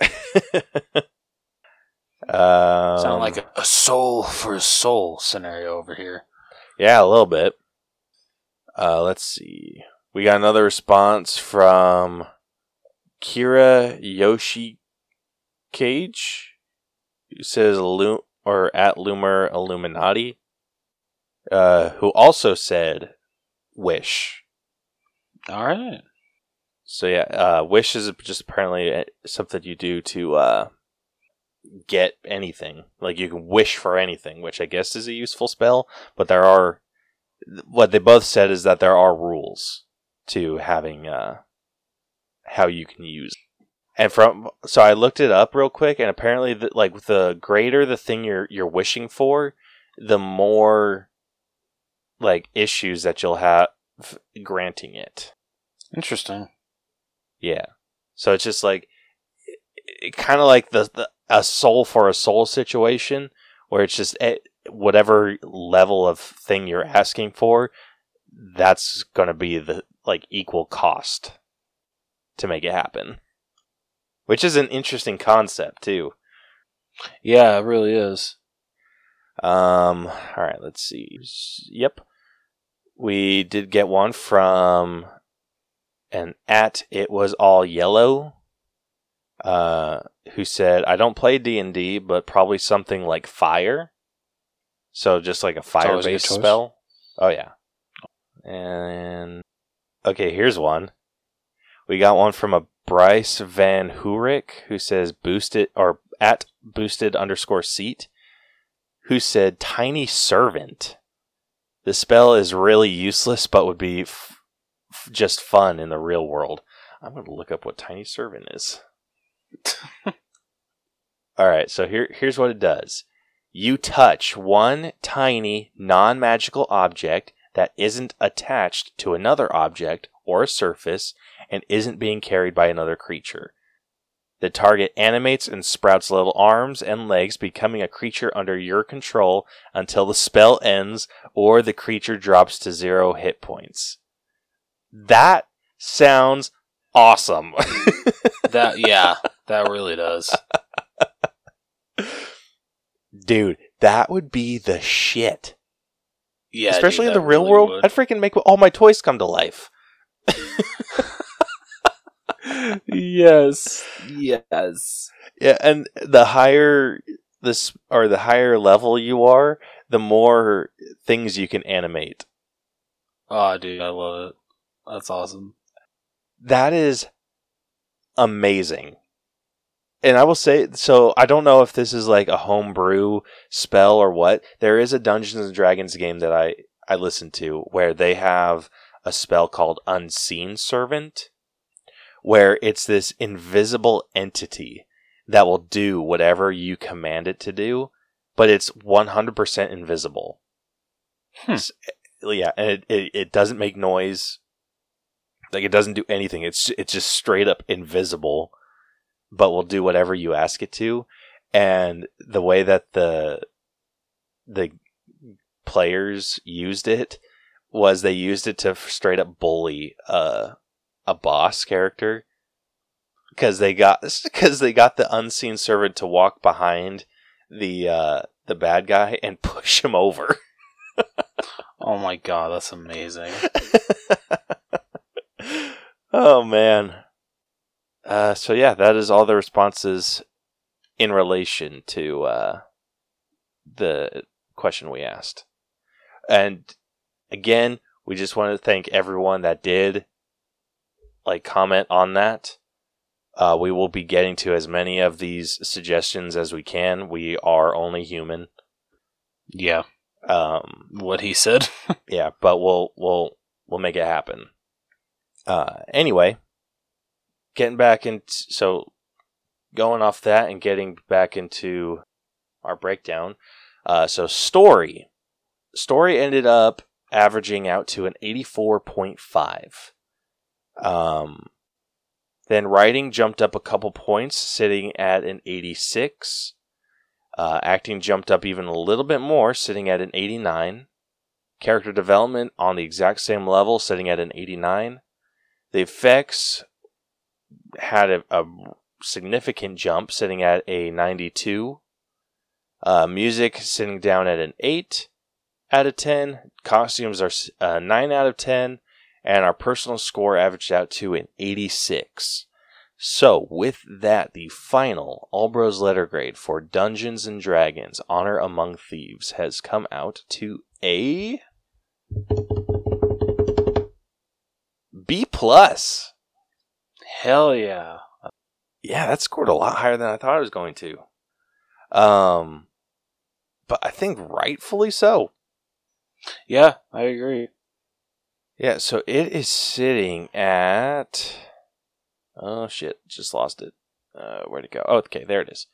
um, Sound like a, a soul for a soul scenario over here. Yeah, a little bit. Uh, let's see. We got another response from Kira Yoshi Cage, who says Lu- or at Loomer Illuminati, uh, who also said Wish. All right. So yeah, uh, Wish is just apparently uh, something you do to uh, get anything. Like you can wish for anything, which I guess is a useful spell. But there are what they both said is that there are rules to having uh, how you can use. And from so I looked it up real quick, and apparently, the, like the greater the thing you're you're wishing for, the more like issues that you'll have granting it. Interesting. Yeah. So it's just like it kind of like the, the a soul for a soul situation where it's just eh, whatever level of thing you're asking for that's going to be the like equal cost to make it happen. Which is an interesting concept too. Yeah, it really is. Um all right, let's see. Yep. We did get one from an at it was all yellow uh who said i don't play d&d but probably something like fire so just like a fire always a good based spell oh yeah and okay here's one we got one from a bryce van Hoorick who says boosted or at boosted underscore seat who said tiny servant the spell is really useless but would be f- f- just fun in the real world. I'm going to look up what tiny servant is. All right, so here here's what it does. You touch one tiny non-magical object that isn't attached to another object or a surface and isn't being carried by another creature. The target animates and sprouts little arms and legs, becoming a creature under your control until the spell ends or the creature drops to zero hit points. That sounds awesome. That yeah, that really does. Dude, that would be the shit. Yeah, Especially dude, in the real really world. would. I'd freaking make all my toys come to life. Yes, yes. Yeah, and the higher this or the higher level you are, the more things you can animate. Oh, dude, I love it. That's awesome. That is amazing. And I will say, so I don't know if this is like a homebrew spell or what. There is a Dungeons and Dragons game that I I listen to where they have a spell called Unseen Servant, where it's this invisible entity that will do whatever you command it to do, but it's 100% invisible. Hmm. Yeah, and it, it, it doesn't make noise. Like it doesn't do anything. It's it's just straight up invisible, but will do whatever you ask it to. And the way that the the players used it was they used it to straight up bully uh, a boss character because they got because they got the unseen servant to walk behind the uh, the bad guy and push him over. Oh my god, that's amazing. oh man. Uh, so yeah, that is all the responses in relation to uh, the question we asked. And again, we just want to thank everyone that did like comment on that. Uh, we will be getting to as many of these suggestions as we can. We are only human. Yeah, Um, what he said. yeah, but we'll we'll we'll make it happen. Uh, anyway, getting back into so going off that and getting back into our breakdown. Uh, so story, story ended up averaging out to an eighty four point five. Um, then writing jumped up a couple points, sitting at an eighty six. Uh, acting jumped up even a little bit more, sitting at an 89. Character development on the exact same level, sitting at an 89. The effects had a, a significant jump, sitting at a 92. Uh, music sitting down at an 8 out of 10. Costumes are uh, 9 out of 10. And our personal score averaged out to an 86. So, with that, the final Allbros letter grade for Dungeons and Dragons Honor Among Thieves has come out to a B plus. Hell yeah. Yeah, that scored a lot higher than I thought it was going to. Um, but I think rightfully so. Yeah, I agree. Yeah, so it is sitting at. Oh shit, just lost it. Uh, where'd it go? Oh, okay, there it is.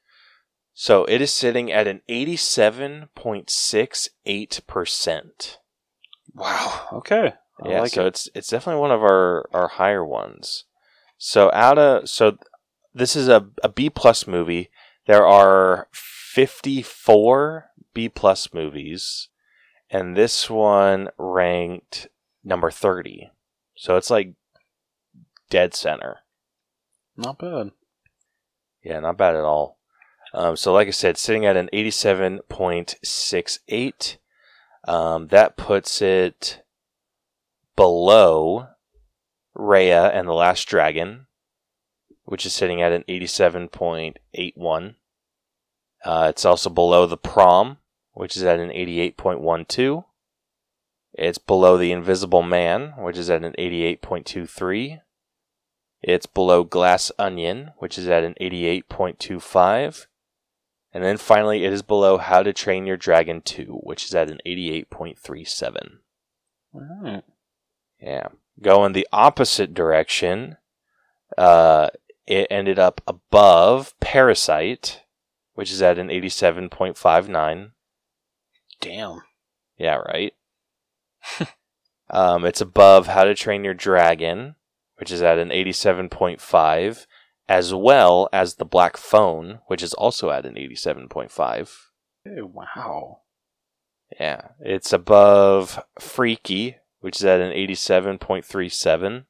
So it is sitting at an 87.68%. Wow. Okay. I yeah, like so it. it's it's definitely one of our, our higher ones. So out of so this is a, a B plus movie. There are 54 B plus movies, and this one ranked number 30. So it's like dead center. Not bad. Yeah, not bad at all. Um, so, like I said, sitting at an 87.68. Um, that puts it below Raya and the Last Dragon, which is sitting at an 87.81. Uh, it's also below The Prom, which is at an 88.12. It's below The Invisible Man, which is at an 88.23. It's below Glass Onion, which is at an 88.25. And then finally, it is below How to Train Your Dragon 2, which is at an 88.37. Alright. Yeah. Going the opposite direction, uh, it ended up above Parasite, which is at an 87.59. Damn. Yeah, right. um, it's above How to Train Your Dragon, which is at an 87.5, as well as The Black Phone, which is also at an 87.5. Hey, wow. Yeah, it's above Freaky, which is at an 87.37.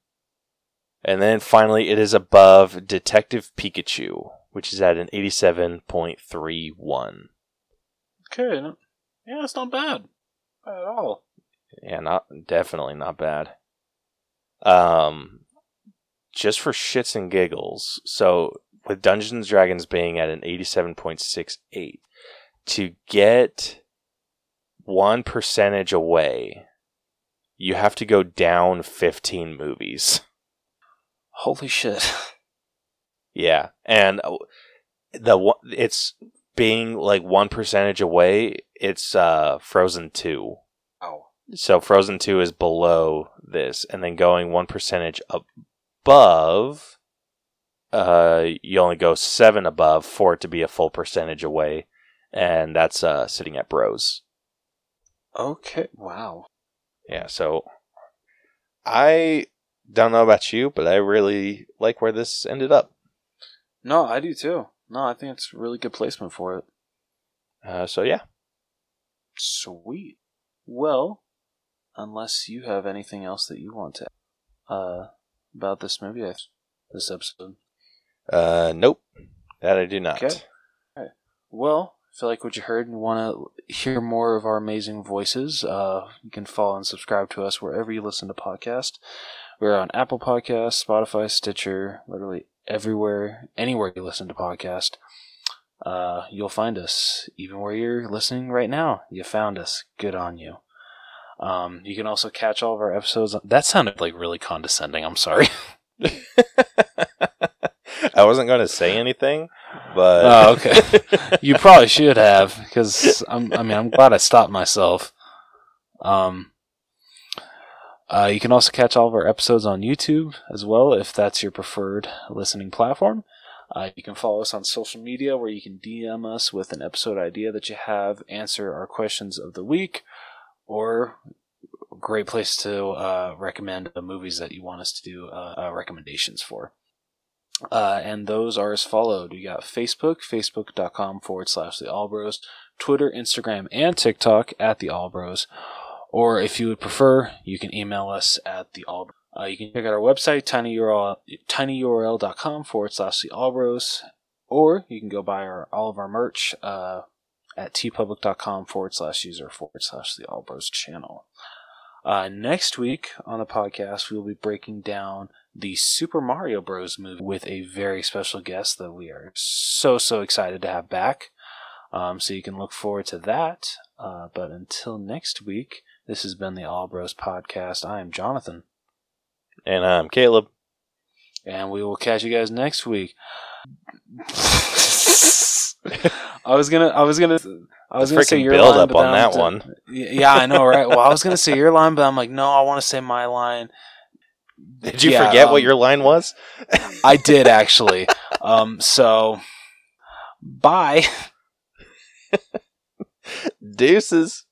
And then finally, it is above Detective Pikachu, which is at an 87.31. Okay. no- Yeah, it's not bad. Bad at all. Yeah, not definitely not bad. Um, just for shits and giggles. So with Dungeons Dragons being at an eighty-seven point six eight, to get one percentage away, you have to go down 15 movies. Holy shit. Yeah, and uh, the one- it's being like one percentage away. It's uh, Frozen Two. Wow. So Frozen Two is below this, and then going one percentage above, uh, you only go seven above for it to be a full percentage away, and that's uh, sitting at Bros. Okay. Wow. Yeah, so I don't know about you, but I really like where this ended up. No, I do too. No, I think it's really good placement for it. Uh, so yeah, Sweet. Well, unless you have anything else that you want to uh about this movie, I- this episode. uh, nope, that I do not. Okay. Well, if you like what you heard and want to hear more of our amazing voices, uh, you can follow and subscribe to us wherever you listen to podcasts. We're on Apple Podcasts, Spotify, Stitcher, literally everywhere, anywhere you listen to podcast. Uh, you'll find us. Even where you're listening right now, you found us. Good on you. Um, you can also catch all of our episodes. That sounded like really condescending. I'm sorry. I wasn't going to say anything, but Oh, okay. you probably should have because I'm. I mean, I'm glad I stopped myself. Um. Uh, you can also catch all of our episodes on YouTube as well, if that's your preferred listening platform. Uh, you can follow us on social media where you can DM us with an episode idea that you have, answer our questions of the week, or great place to uh, recommend the movies that you want us to do uh, uh, recommendations for. Uh, and those are as followed. We got Facebook, facebook.com forward slash the Allbros, Twitter, Instagram, and TikTok at the Allbros. Or if you would prefer, you can email us at the Allbros. Uh, you can check out our website, tinyurl, tinyurl.com forward slash the Allbros. Or you can go buy our, all of our merch uh, at teepublic.com forward slash user forward slash the Allbros channel. Uh, next week on the podcast, we will be breaking down the Super Mario Bros. movie with a very special guest that we are so, so excited to have back. Um, so you can look forward to that. Uh, but until next week, this has been the All Bros podcast. I am Jonathan, and I'm Caleb. and we will catch you guys next week. I was gonna, I was gonna, I was The gonna say your build line, up on that one. Yeah, I know, right? Well, I was gonna say your line, but I'm like, no, I want to say my line. Did you Yeah, forget what um, your line was? I did actually. um, so bye. Deuces.